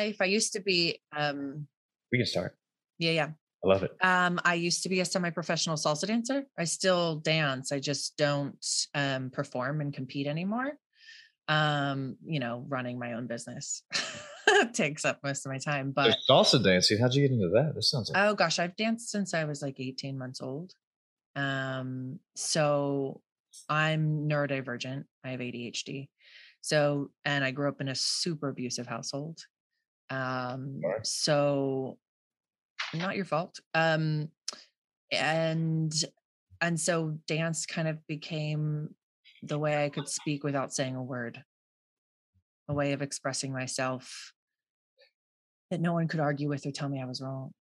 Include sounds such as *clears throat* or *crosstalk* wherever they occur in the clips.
Life. I used to be um We can start. yeah, yeah. I love it. Um, I used to be a semi-professional salsa dancer. I still dance. I just don't um perform and compete anymore. Um, you know, running my own business *laughs* takes up most of my time. But There's salsa dancing. How'd you get into that? This sounds like oh gosh, I've danced since I was like 18 months old. Um, so I'm neurodivergent. I have ADHD. So, and I grew up in a super abusive household. Um, Sure. so not your fault. Um, and and so dance kind of became the way I could speak without saying a word, a way of expressing myself that no one could argue with or tell me I was wrong.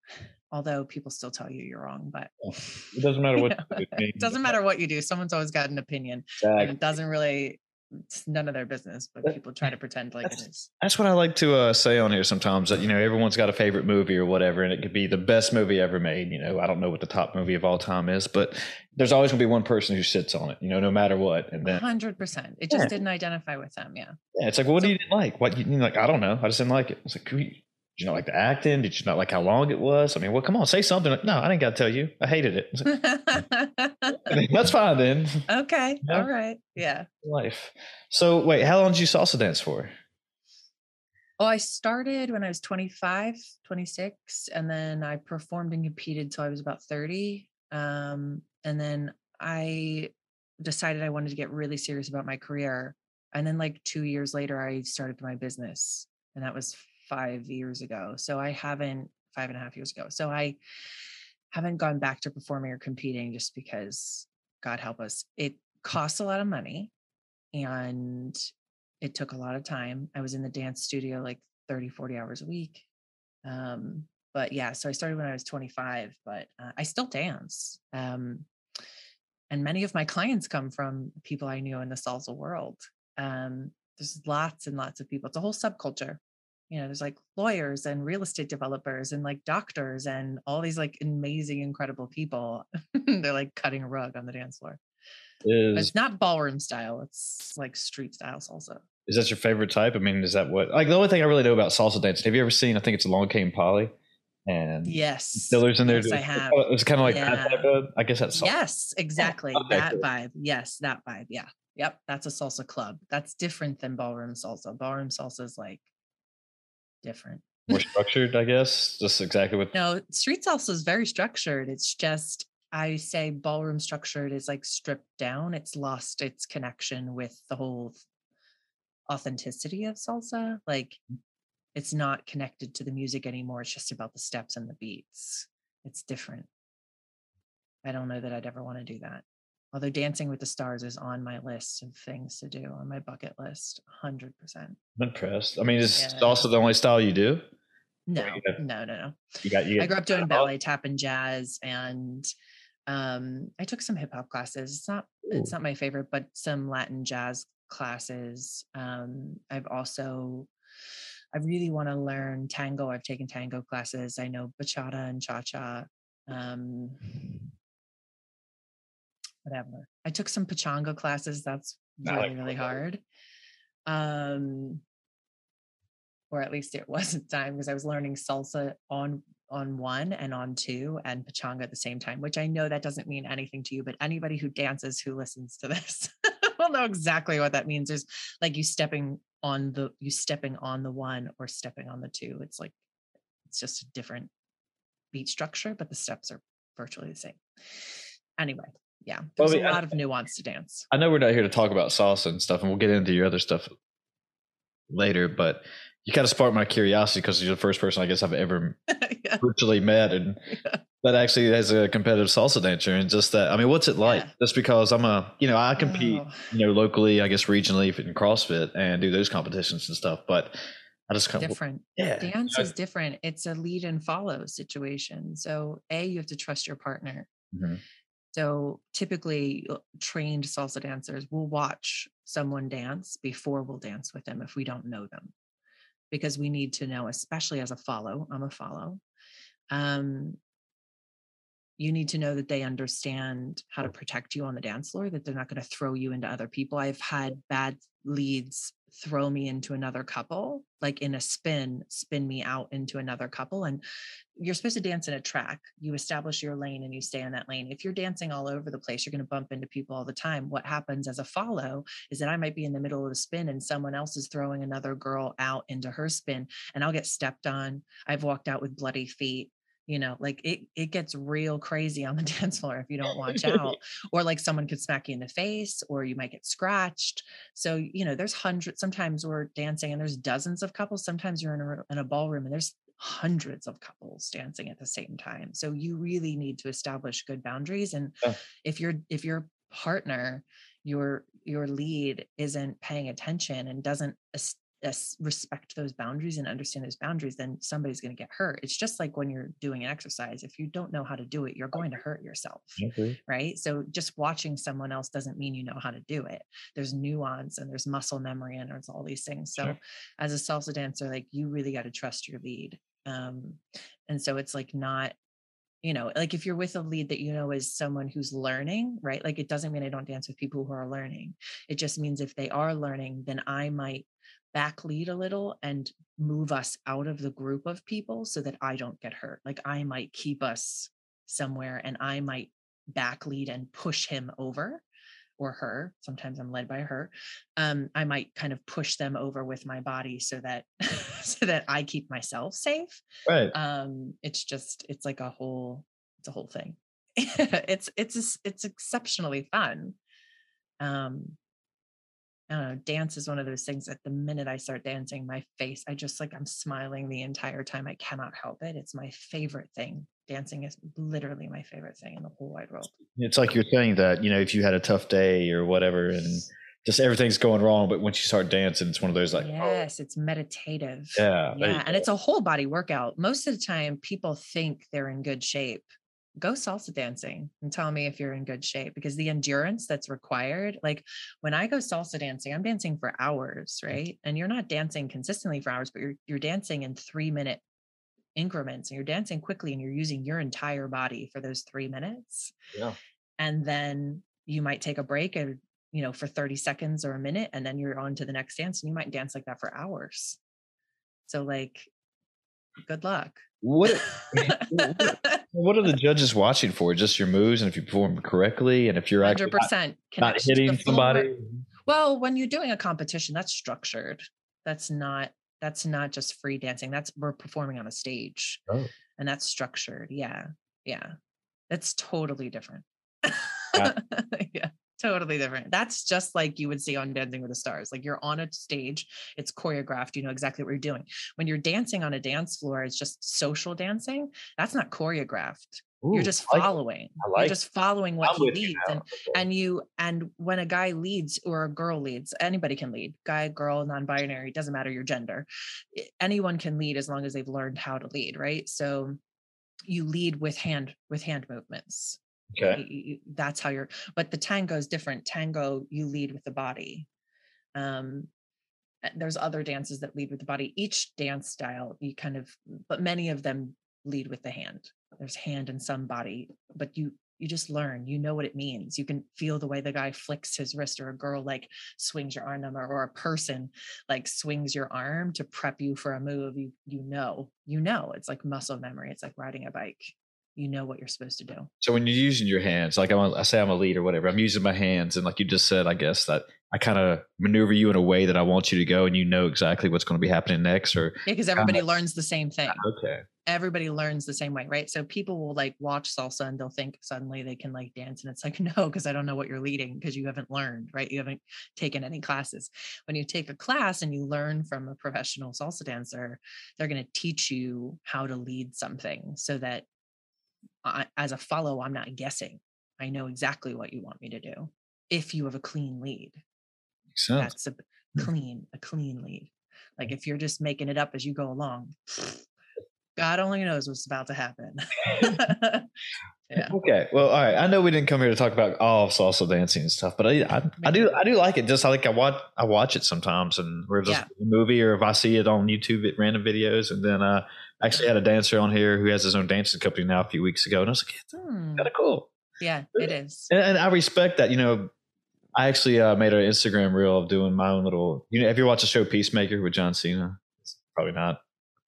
Although people still tell you you're wrong, but it doesn't matter *laughs* what you know, it doesn't matter what you do. Someone's always got an opinion, and it doesn't really. It's none of their business, but people try to pretend like it that's- is. That's what I like to uh, say on here sometimes that, you know, everyone's got a favorite movie or whatever, and it could be the best movie ever made. You know, I don't know what the top movie of all time is, but there's always going to be one person who sits on it, you know, no matter what. And then, Hundred percent. It just Yeah. didn't identify with them. Yeah. yeah, it's like, well, what So- do you didn't like? What you like? I don't know. I just didn't like it. It's like, "Who you- did you not like the acting? Did you not like how long it was? I mean, well, come on, say something. Like, no, I didn't got to tell you. I hated it. It's like, I mean, that's fine then. okay. *laughs* Yeah. All right. Yeah. Life. So, wait, how long did you salsa dance for? Oh, I started when I was 25, 26, and then I performed and competed till I was about 30. Um, and then I decided I wanted to get really serious about my career. And then, like two years later, I started my business, and that was five years ago. So I haven't, five and a half years ago. So I haven't gone back to performing or competing just because, God help us, it costs a lot of money and it took a lot of time. I was in the dance studio like 30, 40 hours a week. Um, but yeah, so I started when I was 25, but uh, I still dance. Um, and many of my clients come from people I knew in the salsa world. Um, there's lots and lots of people. It's a whole subculture. You know, there's like lawyers and real estate developers and like doctors and all these like amazing, incredible people. *laughs* They're like cutting a rug on the dance floor. But Is it's not ballroom style. It's like street style salsa. is that your favorite type? I mean, is that what like the only thing I really know about salsa dancing? Have you ever seen? I think it's Along Came Polly, and Yes. Stiller's in there. Yes. I have. It's kind of like that Yeah. type of. I guess that's salsa. Yes, oh, exactly. okay, that cool. vibe. Yes, that vibe. Yeah. Yep. That's a salsa club. That's different than ballroom salsa. Ballroom salsa is like different. more structured. I guess just exactly what. No, street salsa is very structured. It's just I say ballroom structured is like stripped down. It's lost its connection with the whole authenticity of salsa. Like mm. it's not connected to the music anymore. It's just about the steps and the beats. It's different. I don't know that I'd ever want to do that. Although Dancing with the Stars is on my list of things to do on my bucket list, 100%. I'm impressed. I mean, is Yeah. salsa the only style you do? No, you got- no, no, no. You got you. I grew up doing ballet, tap, and jazz, and um, I took some hip hop classes. It's not it's not my favorite, but some Latin jazz classes. Um, I've also I really want to learn tango. I've taken tango classes. I know bachata and cha cha. Um, whatever. I took some pachanga classes. That's I like really really hard. Um, or at least it *laughs* wasn't time because I was learning salsa on on one and on two and pachanga at the same time, which I know that doesn't mean anything to you, but anybody who dances who listens to this *laughs* will know exactly what that means. There's like you stepping on the you stepping on the one or stepping on the two. It's like it's just a different beat structure, but the steps are virtually the same. Anyway, yeah, there's well, a lot I, of nuance to dance. I know we're not here to talk about salsa and stuff, and we'll get into your other stuff later, but you kind of sparked my curiosity because you're the first person I guess I've ever *laughs* yeah. virtually met and yeah. that actually has a competitive salsa dancer and just that I mean what's it like yeah. just because I'm a you know I compete oh. you know locally I guess regionally in CrossFit and do those competitions and stuff but I just kind different. of different yeah dance is different it's a lead and follow situation so a you have to trust your partner mm-hmm. So typically, uh, trained salsa dancers will watch someone dance before we'll dance with them if we don't know them because we need to know, especially as a follow, I'm a follow. Um, you need to know that they understand how to protect you on the dance floor, that they're not going to throw you into other people. I've had bad leads throw me into another couple, like in a spin, spin me out into another couple. And you're supposed to dance in a track. You establish your lane and you stay in that lane. If you're dancing all over the place, you're going to bump into people all the time. What happens as a follow is that I might be in the middle of the spin and someone else is throwing another girl out into her spin and I'll get stepped on. I've walked out with bloody feet you know like it it gets real crazy on the *laughs* dance floor if you don't watch out *laughs* or like someone could smack you in the face or you might get scratched so you know there's hundreds sometimes we're dancing and there's dozens of couples sometimes you're in a, in a ballroom and there's hundreds of couples dancing at the same time so you really need to establish good boundaries and yeah. if your if your partner your your lead isn't paying attention and doesn't respect those boundaries and understand those boundaries, then somebody's going to get hurt. It's just like when you're doing an exercise. If you don't know how to do it, you're going to hurt yourself. Okay. Right. So just watching someone else doesn't mean you know how to do it. There's nuance and there's muscle memory and there's all these things. So sure. as a salsa dancer, like you really got to trust your lead. Um, and so it's like not you know like if you're with a lead that you know is someone who's learning right like it doesn't mean i don't dance with people who are learning it just means if they are learning then i might back lead a little and move us out of the group of people so that I don't get hurt. Like I might keep us somewhere and I might back lead and push him over or her. Sometimes I'm led by her. Um, I might kind of push them over with my body so that *laughs* so that I keep myself safe. Right. Um, it's just it's like a whole it's a whole thing. *laughs* it's it's it's exceptionally fun. Um, I don't know, dance is one of those things that the minute I start dancing, my face, I just like I'm smiling the entire time. I cannot help it. It's my favorite thing. Dancing is literally my favorite thing in the whole wide world. It's like you're saying that, you know, if you had a tough day or whatever and just everything's going wrong, but once you start dancing, it's one of those like oh Yes, oh. it's meditative. Yeah. Yeah. And it's a whole body workout. Most of the time people think they're in good shape go salsa dancing and tell me if you're in good shape because the endurance that's required like when i go salsa dancing i'm dancing for hours mm. right? And you're not dancing consistently for hours but you're you're dancing in 3 minute increments and you're dancing quickly and you're using your entire body for those 3 minutes. Yeah. And then you might take a break and you know for 30 seconds or a minute and then you're on to the next dance and you might dance like that for hours. So like good luck what, *laughs* what are the judges watching for? Just your moves and if you perform correctly and if you're actually 100% not, not hitting somebody. Well, when you're doing a competition, that's structured. That's not that's not just free dancing. That's we're performing on a stage. Oh. And that's structured. Yeah. Yeah. That's totally different. *laughs* Yeah. yeah totally different. That's just like you would see on Dancing with the Stars. Like you're on a stage, it's choreographed, you know exactly what you're doing. When you're dancing on a dance floor, it's just social dancing. That's not choreographed. Ooh, you're just following. I like, like you're just following what I'm he leads. And and you and when a guy leads or a girl leads, anybody can lead. Guy, girl, non-binary, doesn't matter your gender. Anyone can lead as long as they've learned how to lead, right? So you lead with hand with hand movements Okay. You, you, that's how you're, but the tango is different. Tango, you lead with the body. Um, there's other dances that lead with the body. Each dance style, you kind of, but many of them lead with the hand. There's hand and some body, but you you just learn you know what it means you can feel the way the guy flicks his wrist or a girl like swings your arm number or a person like swings your arm to prep you for a move you you know you know it's like muscle memory it's like riding a bike you know what you're supposed to do So when you're using your hands, like I'm a, I say I'm a lead or whatever, I'm using my hands, and like you just said, I guess that I kind of maneuver you in a way that I want you to go, and you know exactly what's going to be happening next. Or yeah because everybody learns the same thing ah, okay, everybody learns the same way, right? So people will like watch salsa and they'll think suddenly they can like dance. And it's like, *laughs* no, because I don't know what you're leading because you haven't learned, right? You haven't taken any classes. When you take a class and you learn from a professional salsa dancer, they're going to teach you how to lead something so that I, as a follow, I'm not guessing. I know exactly what you want me to do if you have a clean lead. makes sense. That's a clean, a clean lead. Like if you're just making it up as you go along, *laughs* God only knows what's about to happen. *laughs* *laughs* yeah. Okay, well, all right. I know we didn't come here to talk about all salsa dancing and stuff, but I, I, I do, I do like it. Just like I watch, I watch it sometimes, and where it's Yeah. a movie or if I see it on YouTube at random videos, and then uh, I actually had a dancer on here who has his own dancing company now a few weeks ago, and I was like, it's Hmm. kind of cool. Yeah, it is. and, and I respect that. You know, I actually uh, made an Instagram reel of doing my own little. You know, have you watched the show Peacemaker with John Cena? Probably not.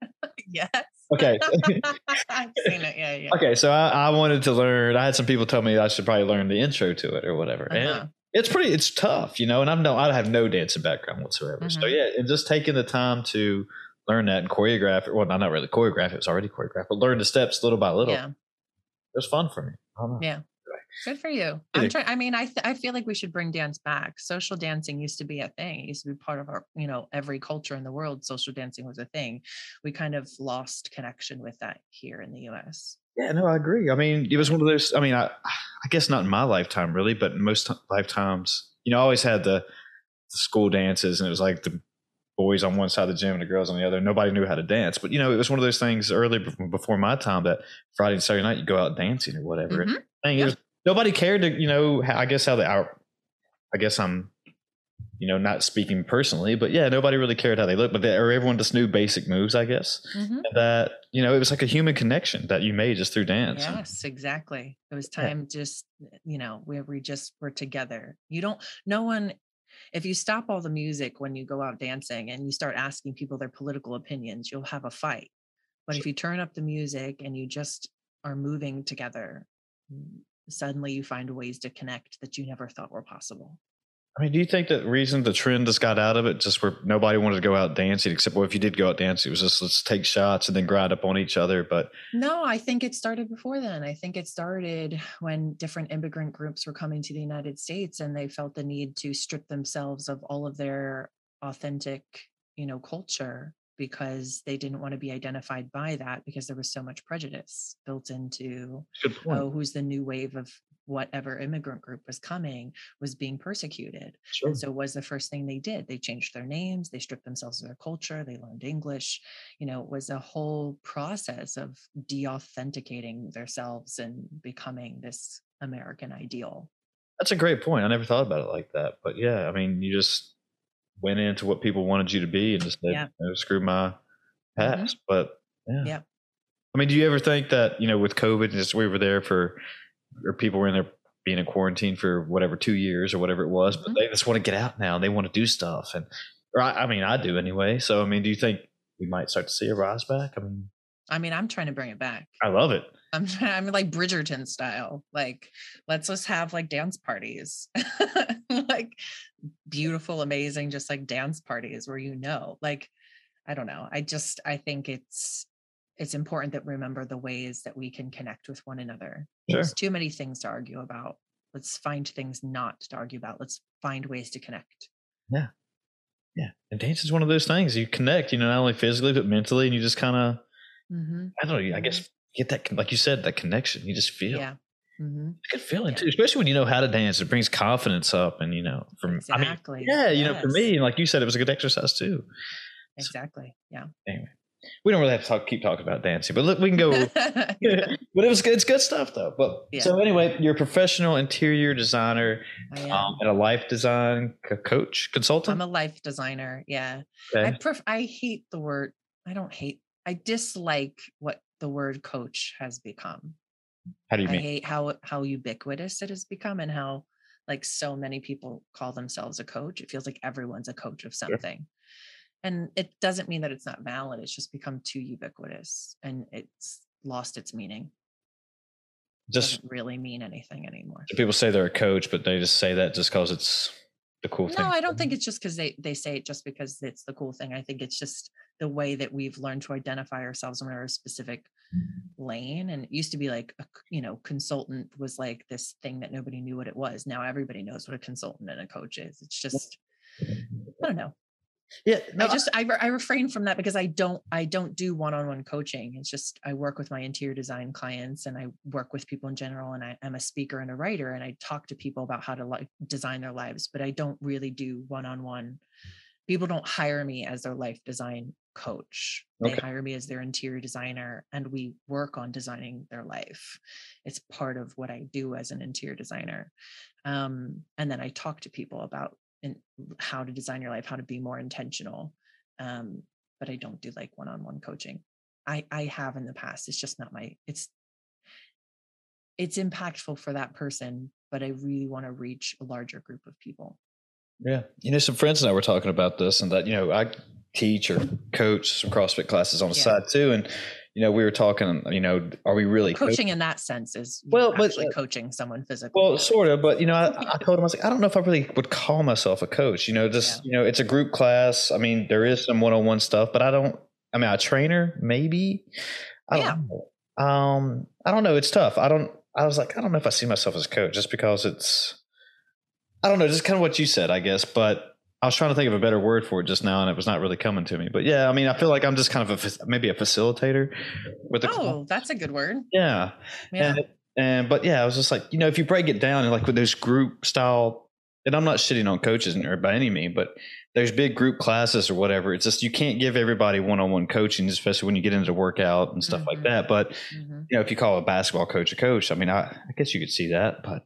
*laughs* yes. Okay. *laughs* I've seen it. Yeah, yeah. okay, so I, I wanted to learn. I had some people tell me I should probably learn the intro to it or whatever. Uh-huh. And it's pretty. It's tough, you know. And I'm no, I have no dancing background whatsoever. So Mhm. yeah, and just taking the time to learn that and choreograph it. Well, not not really choreograph. It was already choreographed, but learn the steps little by little. Yeah. It was fun for me. I don't know. Yeah. Good for you. I'm trying. I mean, I th- I feel like we should bring dance back. Social dancing used to be a thing. It used to be part of our, you know, every culture in the world. Social dancing was a thing. We kind of lost connection with that here in the U.S. Yeah, no, I agree. I mean, it was one of those. I mean, I, I guess not in my lifetime, really, but most ti- lifetimes, you know, I always had the, the school dances, and it was like the boys on one side of the gym and the girls on the other. Nobody knew how to dance, but you know, it was one of those things early before my time that Friday and Saturday night you go out dancing or whatever. Mhm. Thing Yeah. is, nobody cared to, you know, I guess how they are. I guess I'm, you know, not speaking personally, but yeah, nobody really cared how they looked, but they, or everyone just knew basic moves, I guess. Mhm. And that you know, it was like a human connection that you made just through dance. Yes, exactly. It was Yeah. time just, you know, where we just were together. You don't, no one, if you stop all the music when you go out dancing and you start asking people their political opinions, you'll have a fight. But if you turn up the music and you just are moving together, mm, suddenly you find ways to connect that you never thought were possible. I mean, do you think that reason the trend just got out of it, just where nobody wanted to go out dancing, except well, if you did go out dancing, it was just let's take shots and then grind up on each other. But No, I think it started before then. I think it started when different immigrant groups were coming to the United States and they felt the need to strip themselves of all of their authentic, you know, culture because they didn't want to be identified by that because there was so much prejudice built into oh, who's the new wave of whatever immigrant group was coming was being persecuted. sure. And so it was the first thing they did. They changed their names, they stripped themselves of their culture, they learned English. You know, it was a whole process of de-authenticating themselves and becoming this American ideal. That's a great point. I never thought about it like that. But yeah, I mean, you just went into what people wanted you to be and just said, Yeah. know, screw my mm-hmm. past. But yeah. Yep. I mean, do you ever think that, you know, with COVID, just we were there for, or people were in there being in quarantine for whatever, two years or whatever it was, but Mhm. they just want to get out now and they want to do stuff. And, or I, I mean, I do anyway. So, I mean, do you think we might start to see a rise back? I mean, I mean, I'm trying to bring it back. I love it. I'm trying, I'm like Bridgerton style. Like, let's just have like dance parties. *laughs* like beautiful, amazing, just like dance parties where you know, like, I don't know. I just I think it's it's important that we remember the ways that we can connect with one another. Sure. There's too many things to argue about. Let's find things not to argue about. Let's find ways to connect. Yeah. Yeah. And dance is one of those things you connect, you know, not only physically, but mentally. And you just kind of, Mm-hmm. I don't know, I guess get that, like you said, that connection. You just feel Yeah. Mm-hmm. good feeling Yeah. too, especially when you know how to dance. It brings confidence up. And, you know, from, Exactly. I mean, yeah, you know, for Yes. me, like you said, it was a good exercise too. Exactly. Yeah. Anyway, we don't really have to talk, keep talking about dancing, but look, we can go. *laughs* *laughs* but it was good. It's good stuff though. But Yeah. so anyway, you're a professional interior designer um, and a life design co- coach consultant. I'm a life designer. Yeah. Okay. I pref- I hate the word. I don't hate. I dislike what the word coach has become. How do you mean I mean? hate how how ubiquitous it has become and how like so many people call themselves a coach. It feels like everyone's a coach of something. And it doesn't mean that it's not valid. It's just become too ubiquitous and it's lost its meaning. It Just doesn't really mean anything anymore. people say they're a coach, but they just say that just because it's the cool thing. No, I don't think it's just because they they say it just because it's the cool thing. I think it's just the way that we've learned to identify ourselves in our specific mm-hmm. lane. And it used to be like a you know consultant was like this thing that nobody knew what it was. Now everybody knows what a consultant and a coach is. It's just I don't know. Yeah, no, I just I, I refrain from that because I don't I don't do one-on-one coaching. It's just I work with my interior design clients and I work with people in general and I, I'm a speaker and a writer and I talk to people about how to like design their lives, but I don't really do one-on-one. People don't hire me as their life design coach. They Okay. hire me as their interior designer and we work on designing their life. It's part of what I do as an interior designer. Um, and then I talk to people about and how to design your life, how to be more intentional. Um, but I don't do like one-on-one coaching. I I have in the past. It's just not my. It's it's impactful for that person, but I really want to reach a larger group of people. Yeah. You know, some friends and I were talking about this and that, you know, I teach or coach some CrossFit classes on the Yeah. side too. And, you know, we were talking, you know, are we really Coaching in that sense is Well, but, uh, coaching someone physically. Well, sort of, but you know, I, *laughs* I told him I was like, I don't know if I really would call myself a coach. You know, just you know, it's a group class. I mean, there is some one-on-one stuff, but I don't. I mean, a trainer, maybe. I don't Yeah. know. Um, I don't know. It's tough. I don't. I was like, I don't know if I see myself as a coach, just because it's. I don't know, just kind of what you said, I guess. But I was trying to think of a better word for it just now, and it was not really coming to me. But yeah, I mean, I feel like I'm just kind of a maybe a facilitator with the. class. oh, that's a good word. Yeah. Yeah. And, and but yeah, I was just like, you know, if you break it down and like with those group style, and I'm not shitting on coaches or by any means, but there's big group classes or whatever. It's just you can't give everybody one-on-one coaching, especially when you get into workout and stuff like Mhm. that. But Mhm. you know, if you call a basketball coach a coach, I mean, I, I guess you could see that, but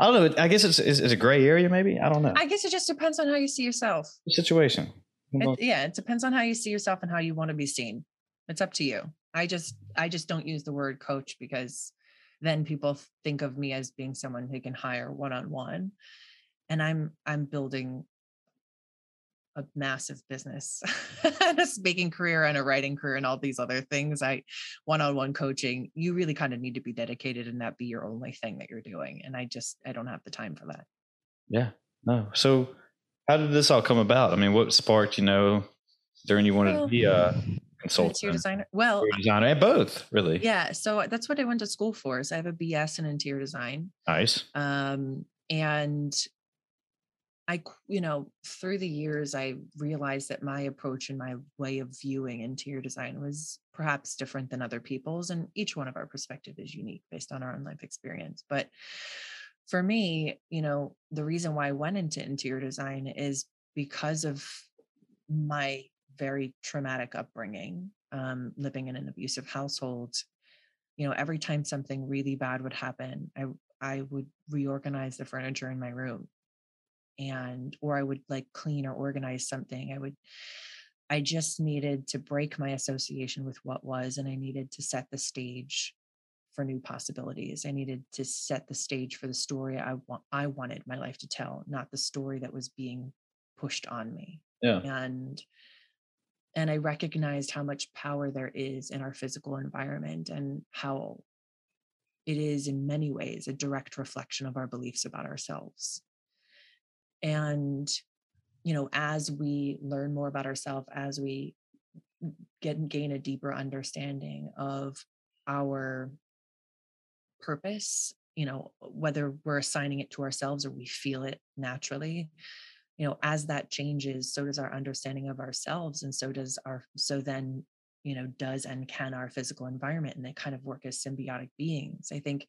I don't know. I guess it's, it's, it's a gray area, maybe. I don't know. I guess it just depends on how you see yourself. Situation. It, yeah, it depends on how you see yourself and how you want to be seen. It's up to you. I just I just don't use the word coach because then people think of me as being someone who can hire one on one. And I'm I'm building a massive business *laughs* and a speaking career and a writing career and all these other things. I one-on-one coaching, you really kind of need to be dedicated and that be your only thing that you're doing. And I just I don't have the time for that. Yeah. No. So how did this all come about? I mean, what sparked, you know, during you wanted to be a Interior consultant, designer. Well, interior designer, and both, really. yeah so that's what i went to school for is i have a bs in interior design Nice. um and i you know through the years i realized that my approach and my way of viewing interior design was perhaps different than other people's and each one of our perspective is unique based on our own life experience. But for me you know the reason why i went into interior design is because of my very traumatic upbringing um, living in an abusive household. You know every time something really bad would happen i i would reorganize the furniture in my room and or i would like clean or organize something i would i just needed to break my association with what was and i needed to set the stage for new possibilities. I needed to set the stage for the story i want i wanted my life to tell not the story that was being pushed on me. Yeah. and and i recognized how much power there is in our physical environment and how it is in many ways a direct reflection of our beliefs about ourselves and you know as we learn more about ourselves as we get gain a deeper understanding of our purpose you know whether we're assigning it to ourselves or we feel it naturally you know as that changes so does our understanding of ourselves and so does our so then you know does and can our physical environment and they kind of work as symbiotic beings. I think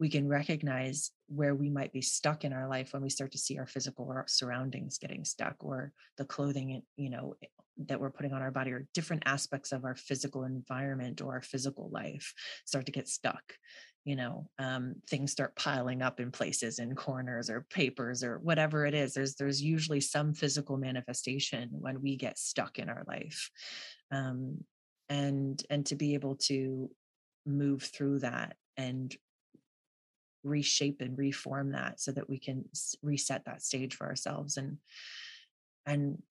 we can recognize where we might be stuck in our life when we start to see our physical surroundings getting stuck or the clothing you know that we're putting on our body or different aspects of our physical environment or our physical life start to get stuck you know um, things start piling up in places in corners or papers or whatever it is. There's there's usually some physical manifestation when we get stuck in our life um, and and to be able to move through that and reshape and reform that so that we can reset that stage for ourselves and and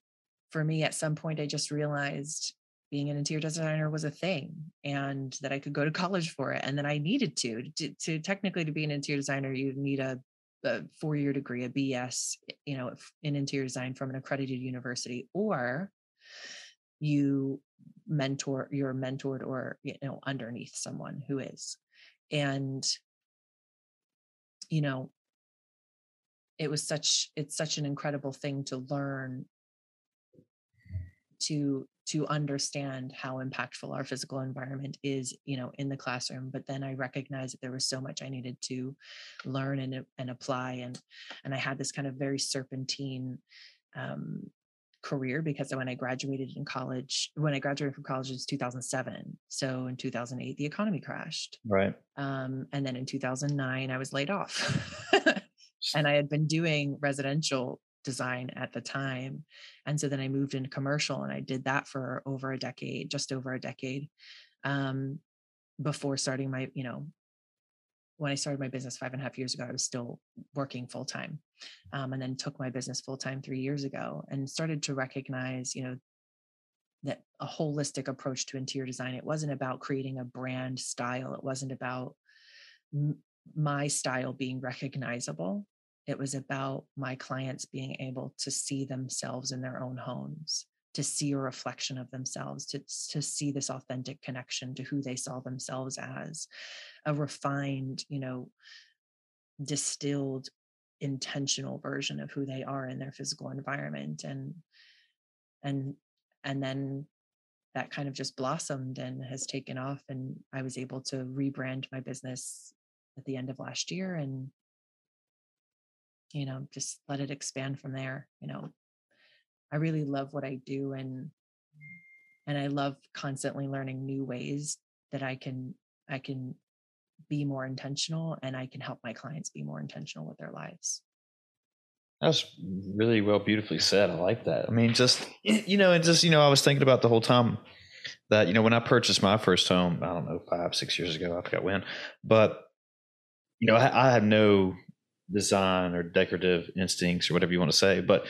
for me at some point i just realized being an interior designer was a thing and that i could go to *laughs* college for it and that i needed to to, to technically to be an interior designer you need a, a four-year degree a bs you know in interior design from an accredited university or you mentor you're mentored or you know underneath someone who is. And you know it was such it's such an incredible thing to learn to to understand how impactful our physical environment is you know in the classroom but then i recognized that there was so much i needed to learn and and apply and and i had this kind of very serpentine um, career because when I graduated in college, when I graduated from college, it was 2007. So in 2008, the economy crashed. Right. Um, and then in 2009, I was laid off. *laughs* and I had been doing residential design at the time. And so then I moved into commercial and I did that for over a decade, just over a decade. Um, before starting my, you know, when I started my business five and a half years ago, I was still working full time, um, and then took my business full time three years ago, and started to recognize, you know, that a holistic approach to interior design. It wasn't about creating a brand style. It wasn't about m- my style being recognizable. It was about my clients being able to see themselves in their own homes to see a reflection of themselves to, to see this authentic connection to who they saw themselves as a refined you know distilled intentional version of who they are in their physical environment and and and then that kind of just blossomed and has taken off and i was able to rebrand my business at the end of last year and you know just let it expand from there you know I really love what I do and and I love constantly learning new ways that I can I can be more intentional and I can help my clients be more intentional with their lives. That's really well, beautifully said. I like that. I mean, just *laughs* you know, and just you know, I was thinking about the whole time that you know when I purchased my first home, I don't know, five, six years ago, I forgot when, but you know, I, I have no design or decorative instincts or whatever you want to say, but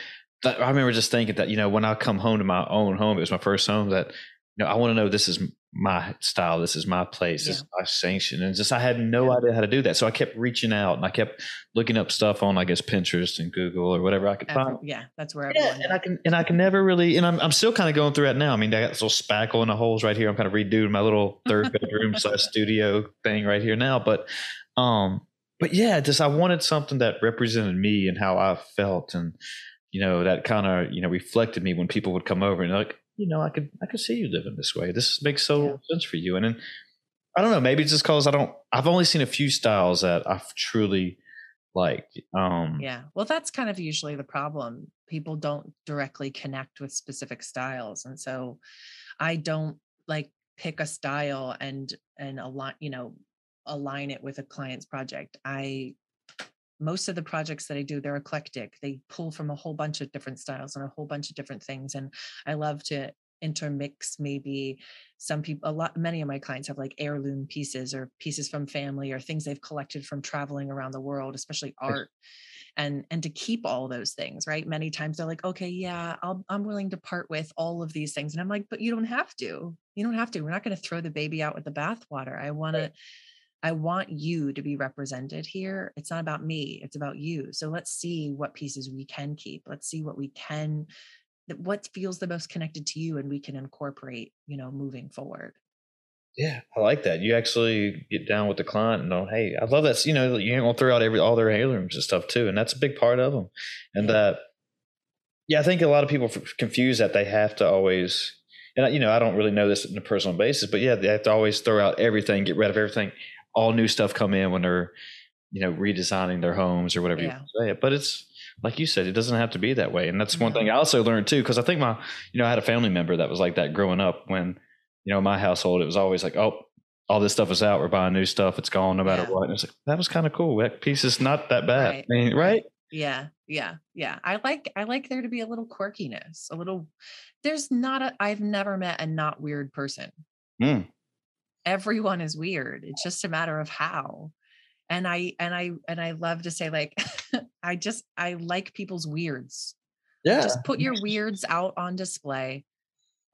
I remember just thinking that you know when I come home to my own home, it was my first home. That you know I want to know this is my style, this is my place, yeah. this is my sanction, and just I had no yeah. idea how to do that. So I kept reaching out and I kept looking up stuff on I guess Pinterest and Google or whatever I could Every, find. Yeah, that's where yeah, and I can and I can never really and I'm I'm still kind of going through it now. I mean, I got this little spackle in the holes right here. I'm kind of redoing my little third bedroom *laughs* slash studio thing right here now, but um. But yeah, just I wanted something that represented me and how I felt, and you know, that kind of, you know, reflected me when people would come over and like, you know, I could, I could see you living this way. This makes so yeah. sense for you. And then I don't know, maybe it's just cause I don't, I've only seen a few styles that I've truly like. Um, yeah. Well, that's kind of usually the problem. People don't directly connect with specific styles. And so I don't like pick a style and, and align, you know, align it with a client's project. I most of the projects that I do, they're eclectic. They pull from a whole bunch of different styles and a whole bunch of different things. And I love to intermix maybe some people a lot many of my clients have like heirloom pieces or pieces from family or things they've collected from traveling around the world especially art and and to keep all those things right? Many times they're like okay yeah I'll, i'm willing to part with all of these things and i'm like but you don't have to. You don't have to. We're not going to throw the baby out with the bathwater. I want to I want you to be represented here. It's not about me, it's about you. So let's see what pieces we can keep. Let's see what we can what feels the most connected to you and we can incorporate, you know, moving forward. Yeah, I like that. You actually get down with the client and know, hey, I love that. You know, you ain't gonna throw out every all their heirlooms and stuff too, and that's a big part of them. And that, yeah, I think a lot of people confuse that they have to always, and you know, I don't really know this on a personal basis, but yeah, they have to always throw out everything, get rid of everything all new stuff come in when they're you know redesigning their homes or whatever yeah. you say it but it's like you said it doesn't have to be that way and that's one thing i also learned too because i think my you know i had a family member that was like that growing up when you know my household it was always like oh all this stuff is out we're buying new stuff it's gone no matter yeah. what and it's like that was kind of cool that piece is not that bad right. I mean, right yeah yeah yeah i like i like there to be a little quirkiness a little there's not a i've never met a not weird person mm everyone is weird. It's just a matter of how. And I and I and I love to say like *laughs* I just I like people's weirds. Yeah. Just put your weirds out on display.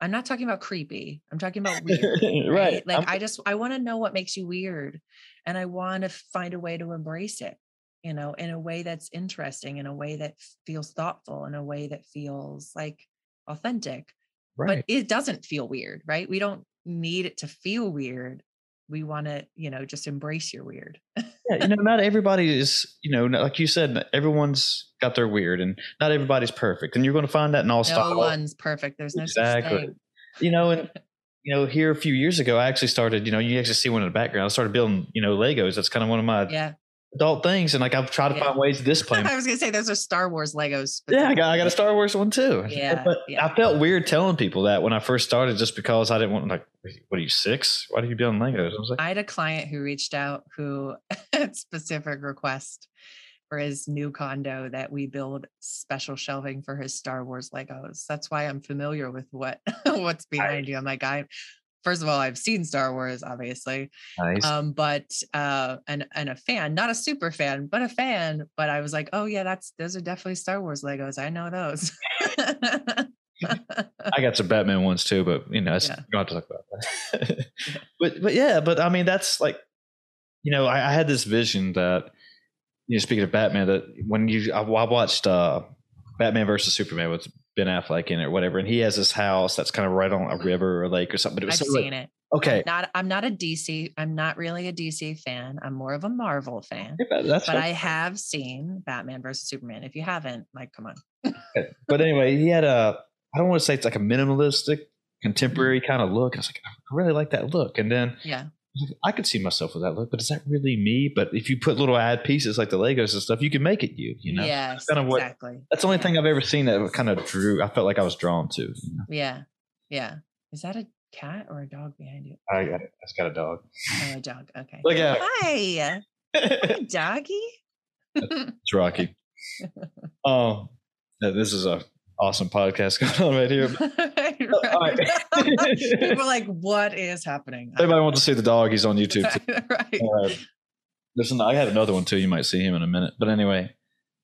I'm not talking about creepy. I'm talking about weird. *laughs* right. right? Like I'm- I just I want to know what makes you weird and I want to find a way to embrace it, you know, in a way that's interesting, in a way that feels thoughtful, in a way that feels like authentic. right. But it doesn't feel weird, right? We don't need it to feel weird. We want to, you know, just embrace your weird. yeah, you know, not everybody is, you know, like you said, everyone's got their weird, and not everybody's perfect, and you're going to find that in all No styles. one's perfect. There's no such Exactly. You know, and *laughs* you know, here a few years ago, I actually started. You know, you actually see one in the background. I started building, you know, Legos. That's kind of one of my Yeah. Adult things, and like I've tried to Yeah. find ways to display. *laughs* I was gonna say those are Star Wars Legos. Yeah, I got I got a Star Wars one too. Yeah, but yeah. I felt weird telling people that when I first started, just because I didn't want like, what are you six? Why do you building Legos? I was like, I had a client who reached out who *laughs* had specific request for his new condo that we build special shelving for his Star Wars Legos. That's why I'm familiar with what *laughs* what's behind you. I'm like, I first of all, I've seen Star Wars, obviously. nice. Um, but uh and and a fan, not a super fan, but a fan. But I was like, oh yeah, that's those are definitely Star Wars Legos. I know those. *laughs* I got some Batman ones too, but you know, Yeah. don't have to talk about that. *laughs* but but yeah, but I mean, that's like, you know, I, I had this vision that, you know, speaking of Batman, that when you I, I watched uh, Batman versus Superman with Ben Affleck in it or whatever, and he has this house that's kind of right on a mm-hmm. river or lake or something. But it was I've so, like- seen it. okay. Not I'm not a DC, I'm not really a DC fan. I'm more of a Marvel fan. Yeah, But. I have seen Batman versus Superman. If you haven't, like, come on. but anyway, he had a I don't want to say it's like a minimalistic contemporary mm-hmm. kind of look. I was like, I really like that look. And then Yeah. I was like, I could see myself with that look, but is that really me? But if you put little add pieces like the Legos and stuff, you can make it you, you know? yes. kind of what- exactly. That's the only Yeah. thing I've ever seen that kind of drew I felt like I was drawn to. you know? Yeah. Yeah. Is that a cat or a dog behind you? I got it. I just got a dog. Oh, a dog. Okay. Look at Hi. Hi, *laughs* doggy. it's Rocky. *laughs* Oh, this is a awesome podcast *laughs* going on right here. Right, *laughs* all right. right. People are like, what is happening? If anybody wants to see the dog, he's on YouTube. Too. *laughs* right. Uh, listen, I had another one too. You might see him in a minute. But anyway,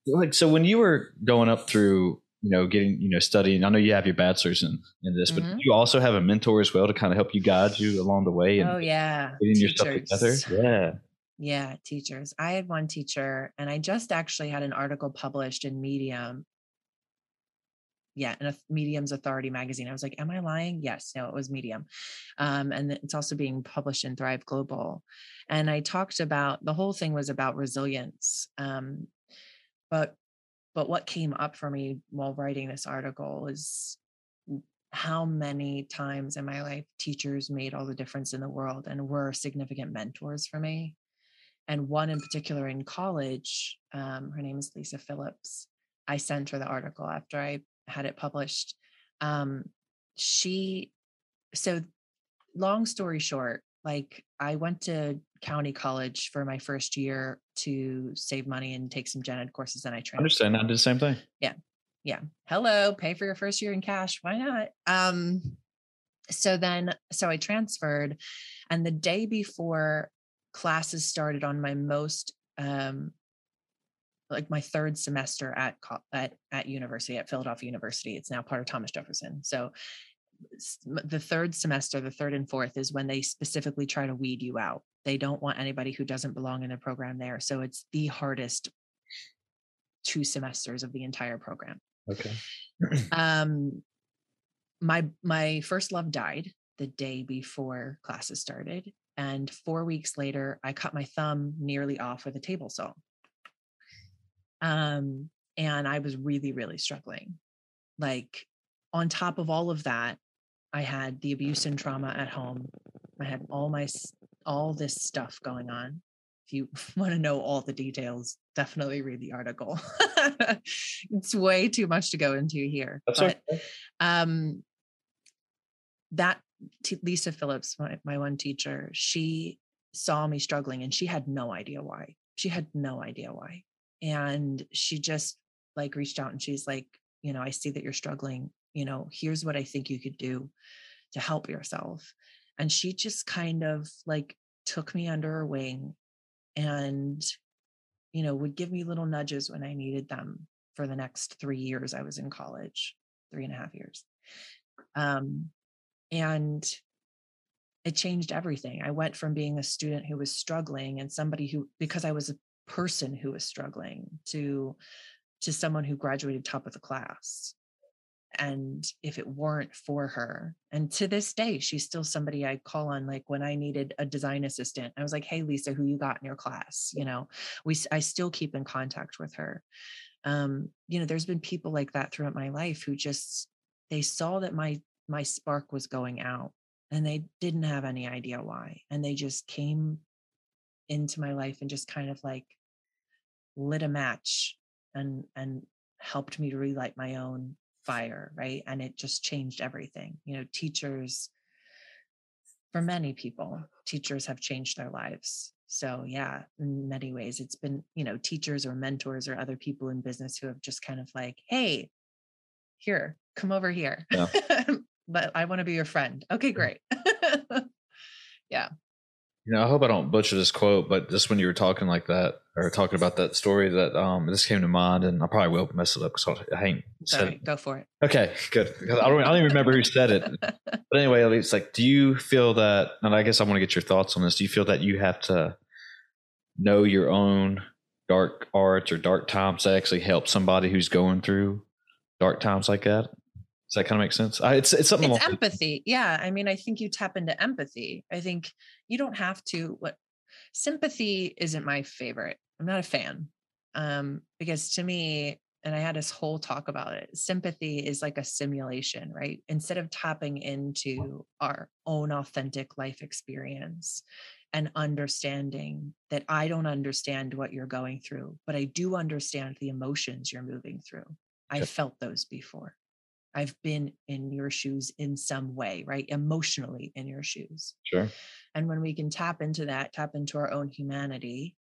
like so, when you were going up through, you know, getting, you know, studying. I know you have your bachelor's in in this, but Mhm. you also have a mentor as well to kind of help you guide you along the way and Oh yeah. getting your stuff together. Yeah. Yeah, teachers. I had one teacher, and I just actually had an article published in Medium. Yeah, in a Medium's Authority magazine. I was like, "Am I lying?" Yes, no, it was Medium, um, and it's also being published in Thrive Global. And I talked about the whole thing was about resilience, um, but but what came up for me while writing this article is how many times in my life teachers made all the difference in the world and were significant mentors for me and one in particular in college um, her name is lisa phillips i sent her the article after i had it published um, she so long story short like i went to county college for my first year to save money and take some gen ed courses and i transferred understand. I did the same thing. Yeah, yeah hello pay for your first year in cash why not um so then so i transferred and the day before classes started on my most um like my third semester at at at university at Philadelphia University it's now part of Thomas Jefferson. So the third semester the third and fourth is when they specifically try to weed you out. They don't want anybody who doesn't belong in the program there. So it's the hardest two semesters of the entire program. Okay. *clears throat* um my my first love died the day before classes started and 4 weeks later I cut my thumb nearly off with a table saw um and I was really really struggling. Like on top of all of that I had the abuse and trauma at home. I had all my all this stuff going on. If you *laughs* want to know all the details definitely read the article. *laughs* It's way too much to go into here That's but okay. um that t- lisa phillips my, my one teacher she saw me struggling and she had no idea why. She had no idea why and she just like reached out and she's like you know i see that you're struggling you know here's what i think you could do to help yourself And she just kind of like took me under her wing and, you know, would give me little nudges when I needed them for the next three years I was in college, three and a half years. Um, and it changed everything. I went from being a student who was struggling and somebody who, because I was person who was struggling, to to someone who graduated top of the class. And if it weren't for her, and to this day, she's still somebody I call on. Like when I needed a design assistant, I was like, "Hey, Lisa, who you got in your class?" You know, we I still keep in contact with her. Um, you know, there's been people like that throughout my life who just they saw that my my spark was going out and they didn't have any idea why and they just came into my life and just kind of like lit a match and and helped me to relight my own fire right and it just changed everything you know teachers for many people teachers have changed their lives so yeah in many ways it's been you know teachers or mentors or other people in business who have just kind of like hey here come over here yeah. *laughs* but I want to be your friend. Okay, great. *laughs* yeah. You know, I hope I don't butcher this quote, but just when you were talking like that or talking about that story, that um, this came to mind, and I probably will mess it up because I ain't said it. Go for it. Okay, good. I don't, I don't even remember who said it. *laughs* But anyway, it's like, do you feel that? And I guess I want to get your thoughts on this. Do you feel that you have to know your own dark arts or dark times to actually help somebody who's going through dark times like that? Does that kind of make sense? I, it's it's something. It's empathy. Yeah, I mean, I think you tap into empathy. I think you don't have to. What sympathy isn't my favorite. I'm not a fan um, because to me, and I had this whole talk about it. Sympathy is like a simulation, right? Instead of tapping into our own authentic life experience and understanding that I don't understand what you're going through, but I do understand the emotions you're moving through. I felt those before. I've been in your shoes in some way, right? Emotionally in your shoes. Sure. And when we can tap into that, tap into our own humanity,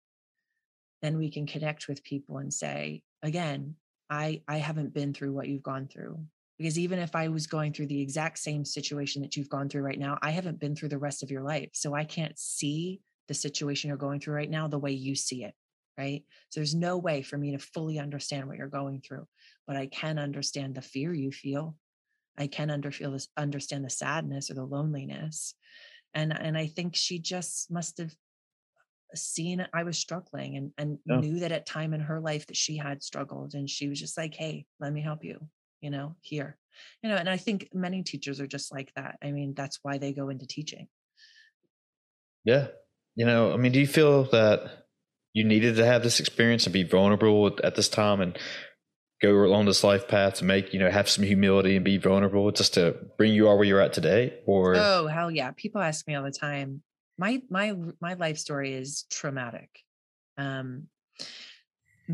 then we can connect with people and say, again, I I haven't been through what you've gone through. Because even if I was going through the exact same situation that you've gone through right now, I haven't been through the rest of your life. So I can't see the situation you're going through right now the way you see it right? So there's no way for me to fully understand what you're going through, but I can understand the fear you feel. I can under feel this, understand the sadness or the loneliness. And and I think she just must have seen I was struggling and, and yeah. knew that at time in her life that she had struggled. And she was just like, hey, let me help you, you know, here. You know, and I think many teachers are just like that. I mean, that's why they go into teaching. Yeah. You know, I mean, do you feel that you needed to have this experience and be vulnerable at this time and go along this life path to make you know have some humility and be vulnerable just to bring you all where you're at today or oh hell yeah. People ask me all the time. My my my life story is traumatic. Um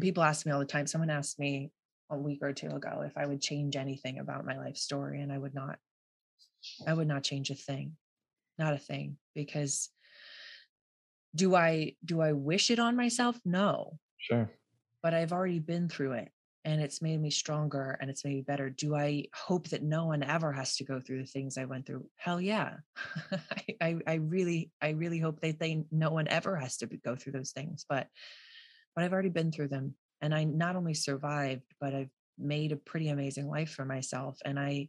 people ask me all the time. Someone asked me a week or two ago if i would change anything about my life story and i would not. I would not change a thing. Not a thing because do i do i wish it on myself? No. Sure. But i've already been through it and it's made me stronger and it's made me better. Do i hope that no one ever has to go through the things i went through? Hell yeah. *laughs* I, I, I really i really hope that they no one ever has to go through those things but but i've already been through them and i not only survived but i've made a pretty amazing life for myself and i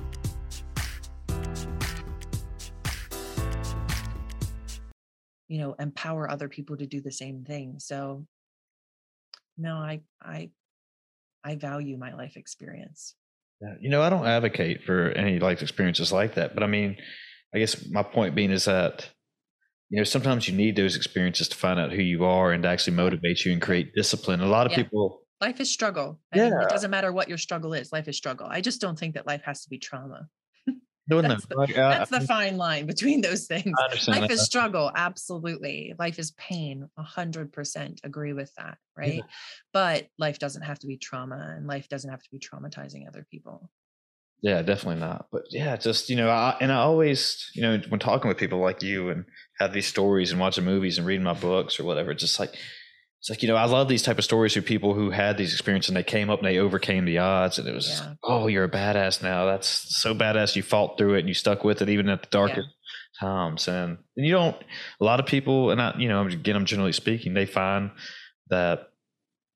You know empower other people to do the same thing so no i i i value my life experience yeah. you know i don't advocate for any life experiences like that but i mean i guess my point being is that you know sometimes you need those experiences to find out who you are and to actually motivate you and create discipline a lot of yeah. people life is struggle I yeah. Mean, it doesn't matter what your struggle is life is struggle i just don't think that life has to be trauma no, that's, the, like, uh, that's the fine line between those things. Life that. is struggle, absolutely. Life is pain, a hundred percent agree with that, right? Yeah. But life doesn't have to be trauma, and life doesn't have to be traumatizing other people. Yeah, definitely not. But yeah, just you know, I, and I always, you know, when talking with people like you and have these stories and watching movies and reading my books or whatever, just like it's like you know i love these type of stories of people who had these experiences and they came up and they overcame the odds and it was yeah. oh you're a badass now. That's so badass you fought through it and you stuck with it even at the darkest yeah. times. And, and you don't a lot of people and i you know again i'm generally speaking they find that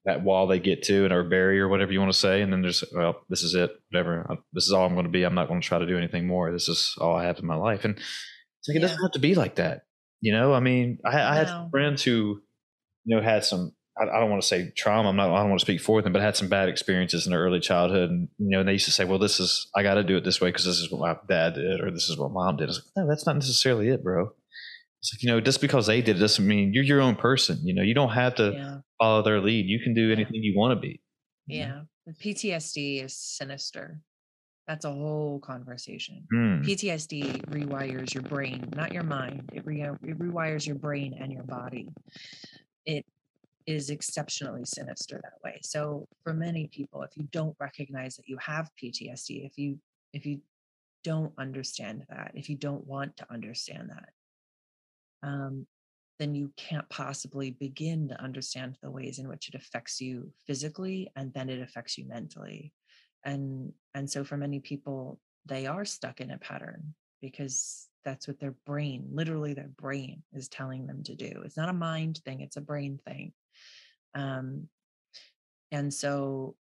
that wall they get to and or barrier whatever you want to say and then there's well this is it whatever. This is all i'm going to be. I'm not going to try to do anything more. This is all i have in my life. And it's like yeah. it doesn't have to be like that you know? I mean i, I had friends who you know, had some, I, I don't want to say trauma. I'm not, I don't want to speak for them, but had some bad experiences in their early childhood. And, you know, and they used to say, well, this is, I got to do it this way because this is what my dad did or this is what mom did. I was like, no, that's not necessarily it, bro. It's like, you know, just because they did it doesn't mean you're your own person. You know, you don't have to yeah. follow their lead. You can do anything you want to be. Yeah. PTSD is sinister. That's a whole conversation. Mm. PTSD rewires your brain, not your mind. It, re- it rewires your brain and your body it is exceptionally sinister that way. So for many people, if you don't recognize that you have PTSD, if you if you don't understand that, if you don't want to understand that, um, then you can't possibly begin to understand the ways in which it affects you physically and then it affects you mentally. And and so for many people, they are stuck in a pattern because that's what their brain, literally their brain, is telling them to do. It's not a mind thing, it's a brain thing. Um, and so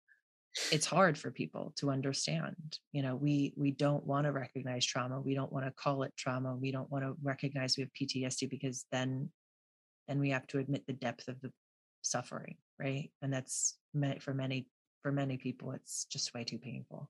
it's hard for people to understand you know we we don't want to recognize trauma we don't want to call it trauma we don't want to recognize we have ptsd because then then we have to admit the depth of the suffering right and that's meant for many for many people it's just way too painful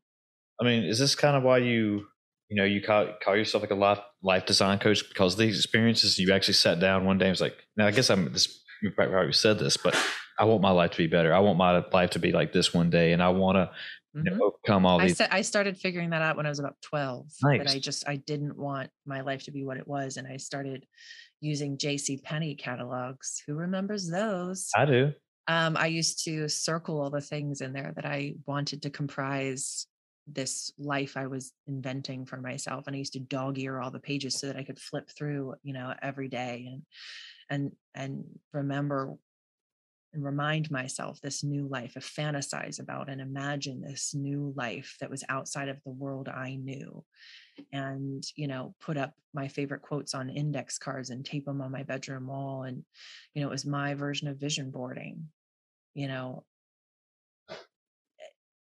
i mean is this kind of why you you know, you call, call yourself like a life life design coach because these experiences you actually sat down one day and was like, now I guess I'm this you probably said this, but I want my life to be better. I want my life to be like this one day, and I want to you know, mm-hmm. overcome all these. I, I, started figuring that out when I was about twelve. Nice. But I just I didn't want my life to be what it was, and I started using J.C. Penney catalogs. Who remembers those? I do. Um, I used to circle all the things in there that I wanted to comprise this life I was inventing for myself. And I used to dog ear all the pages so that I could flip through, you know, every day and and and remember and remind myself this new life, a fantasize about and imagine this new life that was outside of the world I knew. And, you know, put up my favorite quotes on index cards and tape them on my bedroom wall. And, you know, it was my version of vision boarding, you know,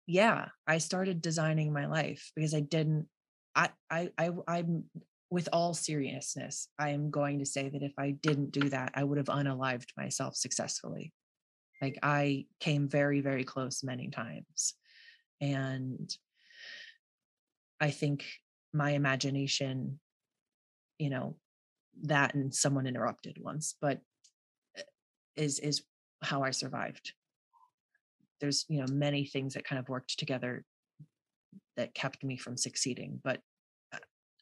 yeah, I started designing my life because I didn't I I I I'm with all seriousness, I am going to say that if I didn't do that, I would have unalived myself successfully. Like I came very, very close many times. And I think my imagination, you know, that and someone interrupted once, but eh, is is how I survived there's you know many things that kind of worked together that kept me from succeeding but uh,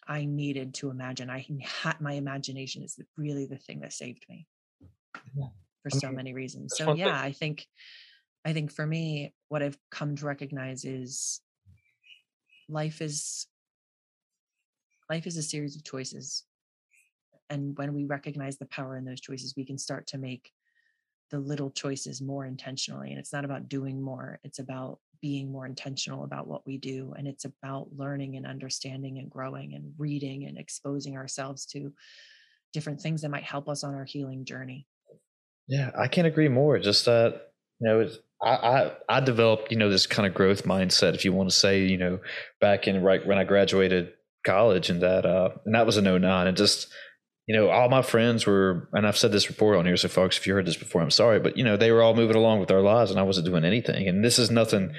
i needed to imagine i had my imagination is really the thing that saved me yeah. for so many reasons so yeah i think i think for me what i've come to recognize is life is life is a series of choices and when we recognize the power in those choices we can start to make the little choices more intentionally. And it's not about doing more, it's about being more intentional about what we do. And it's about learning and understanding and growing and reading and exposing ourselves to different things that might help us on our healing journey. Yeah, I can't agree more. Just that, you know, I, I, I developed, you know, this kind of growth mindset, if you want to say, you know, back in right when I graduated college and that, uh, and that was in 09 and just, you know, all my friends were, and I've said this before on here, so folks, if you heard this before, I'm sorry, but you know, they were all moving along with their lives, and I wasn't doing anything. And this is nothing,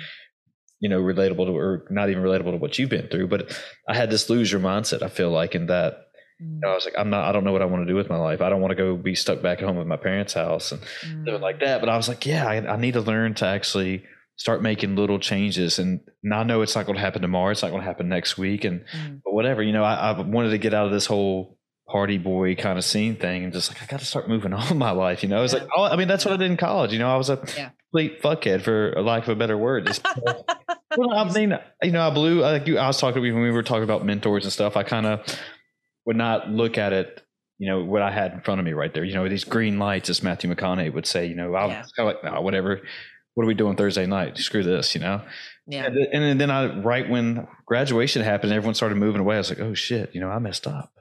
you know, relatable to, or not even relatable to what you've been through. But I had this loser mindset. I feel like in that. You know, I was like, I'm not, I don't know what I want to do with my life. I don't want to go be stuck back at home with my parents' house and Mm. doing like that. But I was like, yeah, I, I need to learn to actually start making little changes. And now I know it's not going to happen tomorrow. It's not going to happen next week. And Mm. but whatever, you know, I, I wanted to get out of this whole party boy kind of scene thing and just like, I got to start moving *laughs* on my life. You know, it's Yeah. like, oh, I mean, that's what I did in college. You know, I was a Yeah. complete fuckhead for lack of a better word. Just, *laughs* well, I mean, you know, I blew, like you, I was talking to you when we were talking about mentors and stuff. I kind of would not look at it, you know, what I had in front of me right there. You know, these green lights, as Matthew McConaughey would say, you know, I was Yeah. kind of like, nah, whatever. What are we doing Thursday night? Screw this, you know? Yeah. And, and then I, right when graduation happened, everyone started moving away. I was like, oh shit, you know, I messed up,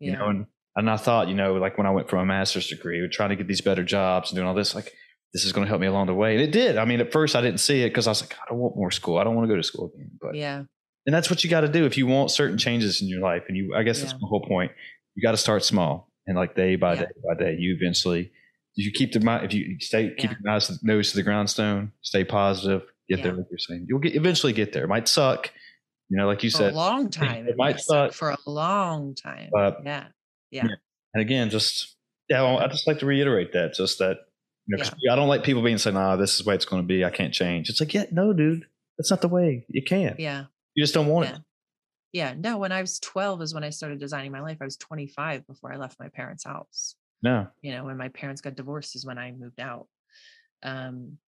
you Yeah. know, and, and I thought, you know, like when I went for my master's degree, trying to get these better jobs and doing all this, like, this is going to help me along the way. And it did. I mean, at first I didn't see it because I was like, I don't want more school. I don't want to go to school again. But, yeah. and that's what you got to do if you want certain changes in your life. And you, I guess that's Yeah. the whole point. You got to start small and like day by Yeah. day by day, you eventually, if you keep the mind, if you stay, keep Yeah. your nose, nose to the grindstone, stay positive, get there, like you're saying, you'll get eventually get there. It might suck, you know, like you For said. a long time. it might suck for a long time. But- yeah. Yeah. And again, just yeah, well, I just like to reiterate that, just that you know, 'cause I don't like people being saying, "Nah, this is the way it's going to be. I can't change." It's like, yeah, no, dude, that's not the way. You can't. Yeah. You just don't want Yeah. it. Yeah. No, when I was 12 is when I started designing my life. I was 25 before I left my parents' house. No, You know, when my parents got divorced is when I moved out. Um,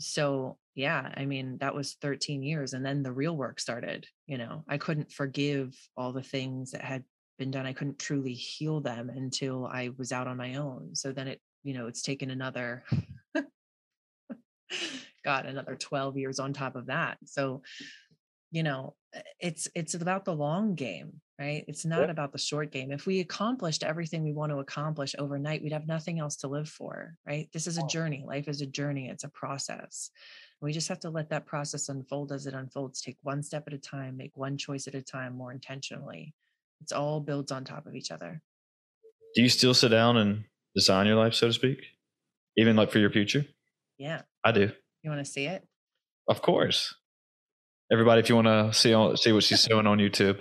so yeah, I mean, that was 13 years. And then the real work started. You know, I couldn't forgive all the things that had been done. I couldn't truly heal them until I was out on my own. So then it, you know, it's taken another *laughs* God, another 12 years on top of that. So, you know, uh, it's it's about the long game, right? It's not about the short game. If we accomplished everything we want to accomplish overnight, we'd have nothing else to live for, right? This is a journey. Life is a journey. It's a process. We just have to let that process unfold as it unfolds. Take one step at a time, make one choice at a time more intentionally. It's all builds on top of each other. do you still sit down and design your life, so to speak, even like for your future? Yeah. I do, You want to see it? of course. Everybody, if you want to see on, see what she's doing on YouTube,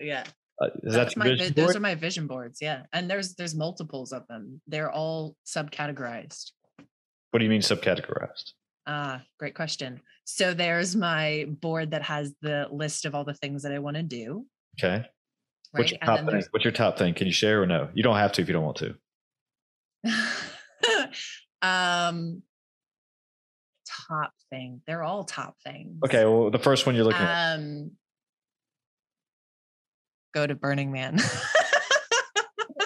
Yeah. uh, is that That's my vi- those are my vision boards yeah and there's there's multiples of them they're all subcategorized What do you mean subcategorized? Ah great question so there's my board that has the list of all the things that i want to do Okay. right What's your and top thing? What's your top thing? Can you share or no? You don't have to if you don't want to. *laughs* um top thing they're all top things Okay. Well, the first one you're looking at. um go to burning man *laughs*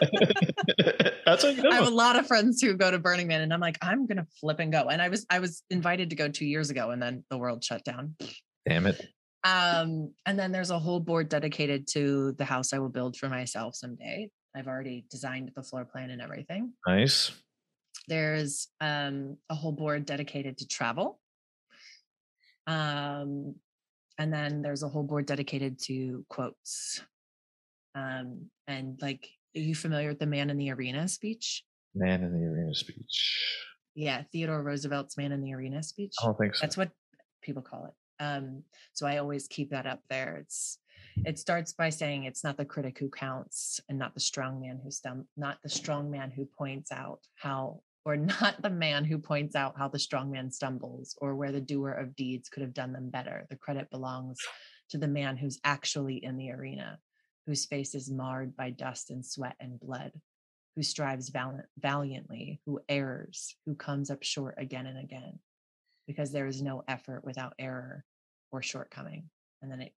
*laughs* That's a good I have a lot of friends who go to Burning Man, and I'm like, I'm gonna flip and go. And I was I was invited to go two years ago, and then the world shut down. Damn it. Um, and then there's a whole board dedicated to the house I will build for myself someday. I've already designed the floor plan and everything. Nice. There's um, a whole board dedicated to travel. Um, and then there's a whole board dedicated to quotes. Um, and like, are you familiar with the man in the arena speech? Man in the arena speech. Yeah, Theodore Roosevelt's man in the arena speech. I don't think so. That's what people call it. Um, so I always keep that up there. It's it starts by saying it's not the critic who counts and not the strong man who stum not the strong man who points out how or *laughs* not the man who points out how the strong man stumbles or where the doer of deeds could have done them better. The credit belongs to the man who's actually in the arena, whose face is marred by dust and sweat and blood, who strives valiant, valiantly, who errs, who comes up short again and again because there is no effort without error or shortcoming. And then it,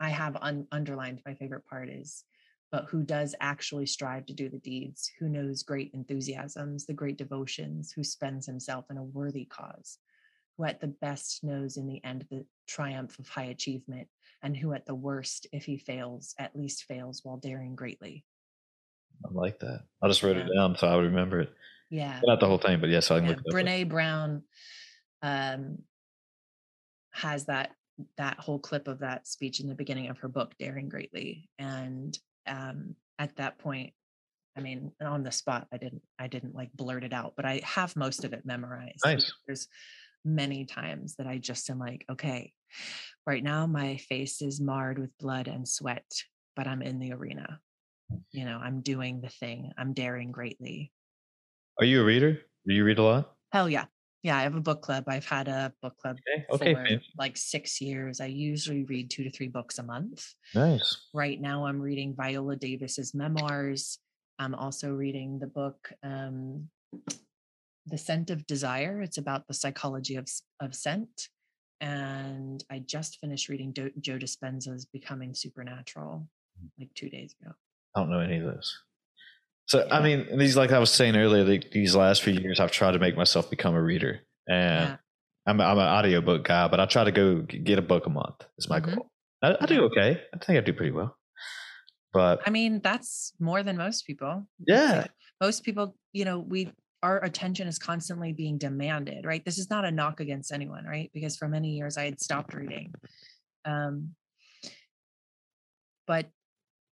I have un, underlined my favorite part is, but who does actually strive to do the deeds, who knows great enthusiasms, the great devotions, who spends himself in a worthy cause, who at the best knows in the end the triumph of high achievement, and who at the worst, if he fails, at least fails while daring greatly. I like that. I just wrote it down so I would remember it. Yeah. Not the whole thing, but yes, I can yeah. look. Brene Brown um, has that that whole clip of that speech in the beginning of her book, Daring Greatly, and um, at that point, I mean, on the spot, I didn't, I didn't like blurt it out, but I have most of it memorized. Nice. There's many times that I just am like, okay, right now my face is marred with blood and sweat, but I'm in the arena. You know, I'm doing the thing. I'm daring greatly. Are you a reader? Do you read a lot? Hell yeah. Yeah, I have a book club. I've had a book club Okay. Okay. for fan- like six years. I usually read two to three books a month. Nice. Right now, I'm reading Viola Davis's memoirs. I'm also reading the book um, "The Scent of Desire." It's about the psychology of of scent. And I just finished reading Do- Joe Dispenza's "Becoming Supernatural" like two days ago. I don't know any of those. So I mean, these like I was saying earlier, the, these last few years, I've tried to make myself become a reader, and Yeah. I'm I'm an audiobook guy, but I try to go get a book a month. Is my Mhm. goal. I, I do okay. I think I do pretty well. But I mean, that's more than most people. yeah, most people you know we our attention is constantly being demanded right? This is not a knock against anyone right? Because for many years i had stopped reading. Um but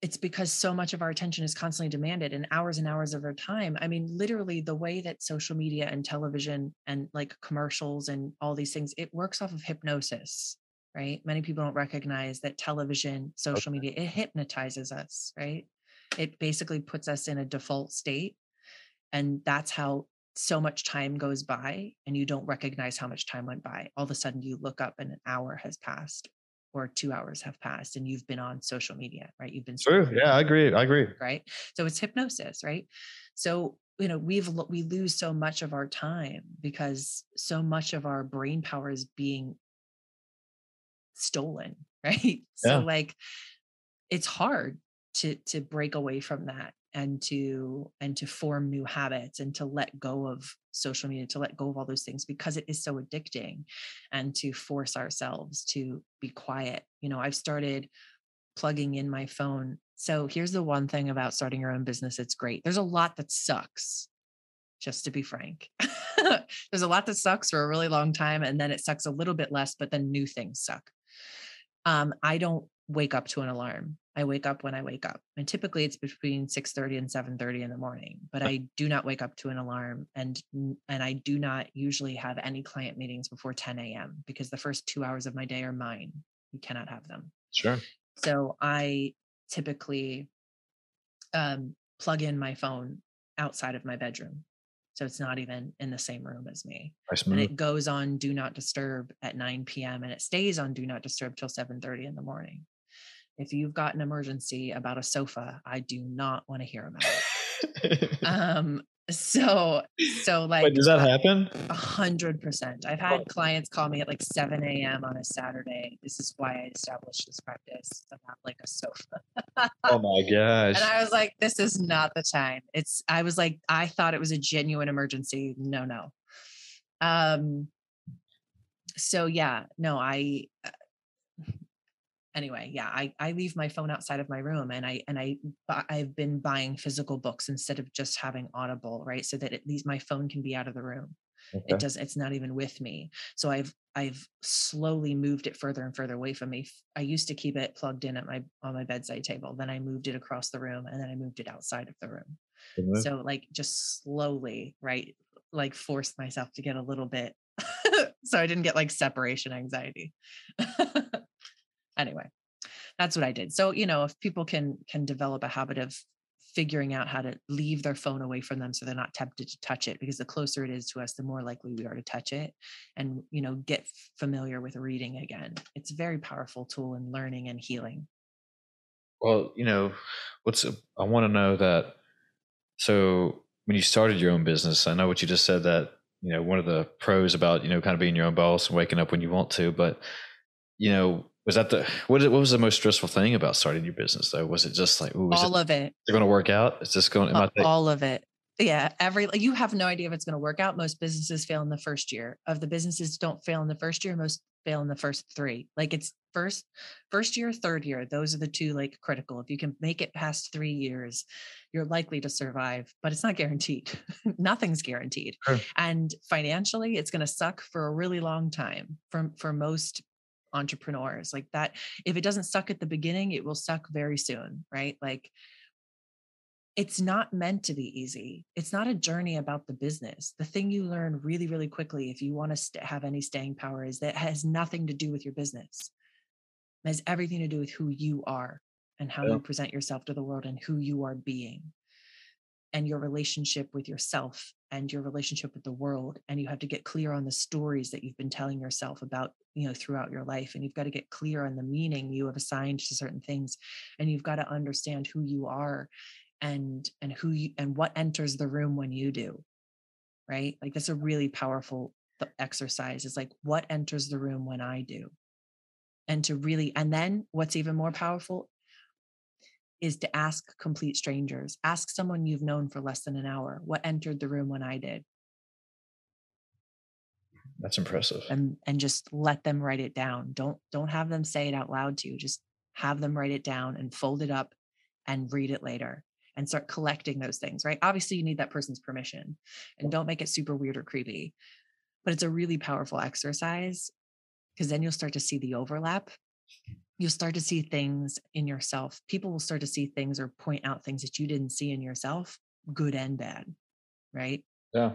it's because so much of our attention is constantly demanded and hours and hours of our time. I mean literally the way that social media and television and like commercials and all these things it works off of hypnosis right? Many people don't recognize that television social media it hypnotizes us right? It basically puts us in a default state and that's how so much time goes by and you don't recognize how much time went by all of a sudden you look up and an hour has passed or two hours have passed and you've been on social media right you've been true. scrolling Yeah, I agree. I agree. right so it's hypnosis right so you know we've we lose so much of our time because so much of our brain power is being stolen *laughs* right Yeah. so like it's hard to to break away from that and to and to form new habits and to let go of social media to let go of all those things because it is so addicting and to force ourselves to be quiet. You know i've started plugging in my phone. So here's the one thing about starting your own business it's great. There's a lot that sucks just to be frank. *laughs* There's a lot that sucks for a really long time and then it sucks a little bit less but then new things suck um, I don't wake up to an alarm. I wake up when I wake up. And typically it's between 6:30 and 7:30 in the morning, but I do not wake up to an alarm and and I do not usually have any client meetings before 10 a.m. because the first 2 hours of my day are mine. You cannot have them. Sure. So I typically um, plug in my phone outside of my bedroom. So it's not even in the same room as me and it goes on do not disturb at 9 p.m. and it stays on do not disturb till 7:30 in the morning. If you've got an emergency about a sofa, I do not want to hear about it. *laughs* Um, so so like Wait, does that happen? a hundred percent. I've had clients call me at like 7 a.m. on a Saturday. This is why I established this practice I about like a sofa. Oh my gosh. *laughs* And I was like, this is not the time. It's I was like, I thought it was a genuine emergency. No, no. Um so yeah, no, I anyway, yeah, I I leave my phone outside of my room and I and I I've been buying physical books instead of just having Audible, right? So that at least my phone can be out of the room Okay. it does it's not even with me so i've i've slowly moved it further and further away from me I used to keep it plugged in at my on my bedside table then i moved it across the room and then i moved it outside of the room move. so like just slowly right like forced myself to get a little bit *laughs* so i didn't get like separation anxiety *laughs* anyway that's what i did so you know if people can can develop a habit of figuring out how to leave their phone away from them so they're not tempted to touch it because the closer it is to us the more likely we are to touch it and you know get familiar with reading again it's a very powerful tool in learning and healing Well, you know, what's I want to know that. So when you started your own business, I know what you just said that you know one of the pros about you know kind of being your own boss and waking up when you want to, but you know was that the what what was the most stressful thing about starting your business though? Was it just like, ooh, all it, of it going to work out? Is this going? Am uh, I A- take- all of it yeah every like, you have no idea if it's going to work out most businesses fail in the first year of the businesses don't fail in the first year most fail in the first three like it's first first year third year those are the two like critical if you can make it past three years you're likely to survive but it's not guaranteed *laughs* nothing's guaranteed Sure. and financially it's going to suck for a really long time for for most entrepreneurs like that if it doesn't suck at the beginning it will suck very soon right like it's not meant to be easy. It's not a journey about the business. The thing you learn really, really quickly, if you want to st- have any staying power, is that it has nothing to do with your business. It has everything to do with who you are and how Yeah. you present yourself to the world and who you are being and your relationship with yourself and your relationship with the world and you have to get clear on the stories that you've been telling yourself about you know throughout your life and you've got to get clear on the meaning you have assigned to certain things and you've got to understand who you are and and who you and what enters the room when you do right? Like that's a really powerful exercise it's like what enters the room when i do? And to really and then what's even more powerful is to ask complete strangers ask someone you've known for less than an hour what entered the room when i did. That's impressive. and and just let them write it down. Don't don't have them say it out loud to you just have them write it down and fold it up and read it later and start collecting those things right? Obviously you need that person's permission and don't make it super weird or creepy but it's a really powerful exercise because then you'll start to see the overlap you'll start to see things in yourself people will start to see things or point out things that you didn't see in yourself good and bad right Yeah.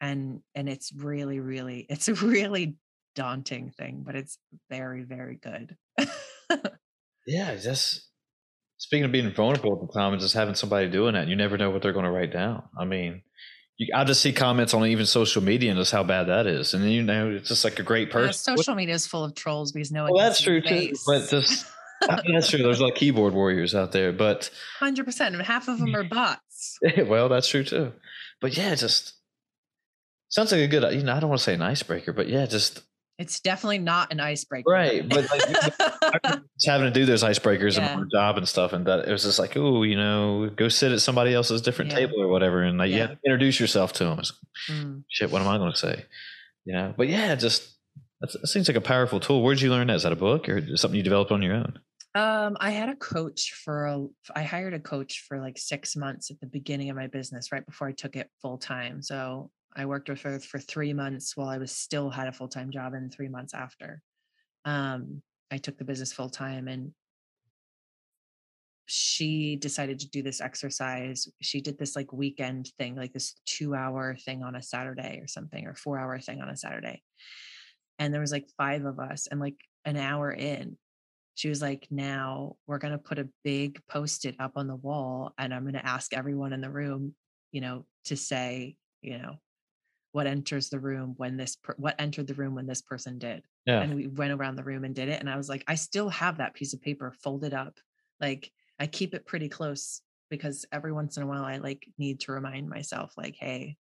and and it's really really *laughs* it's a really daunting thing but it's very very good *laughs* Yeah. Just speaking of being vulnerable at the time and just having somebody doing that, you never know what they're going to write down. I mean, you, I just see comments on even social media and just how bad that is. And then, you know, it's just like a great person. social media is full of trolls because no one Well, that's true too. But *laughs* just *laughs* that's true. There's like keyboard warriors out there, but 100% and half of them are bots *laughs* well, that's true too. But yeah, just sounds like a good. You know, I don't want to say an icebreaker, but yeah, just it's definitely not an icebreaker right. But like, *laughs* just having to do those icebreakers Yeah. in my job and stuff, and that it was just like, oh, you know, go sit at somebody else's different Yeah. table or whatever, and like, Yeah. yeah, introduce yourself to them. Mm. Shit, what am I going to say? You know, but yeah, just that seems like a powerful tool. Where'd you learn that? Is that a book or something you developed on your own? Um, I had a coach for a, I hired a coach for like six months at the beginning of my business, right before I took it full time. So I worked with her for three months while I was still had a full time job, and three months after, um, I took the business full time, and she decided to do this exercise. She did this like weekend thing, like this two hour thing on a Saturday or something, or four hour thing on a Saturday. And there was like five of us, and like an hour in, she was like, Now we're going to put a big post it up on the wall, and I'm going to ask everyone in the room, you know, to say, you know, what enters the room when this, per- what entered the room when this person did. Yeah. And we went around the room and did it. And I was like, I still have that piece of paper folded up. Like I keep it pretty close because every once in a while I like need to remind myself, like, hey,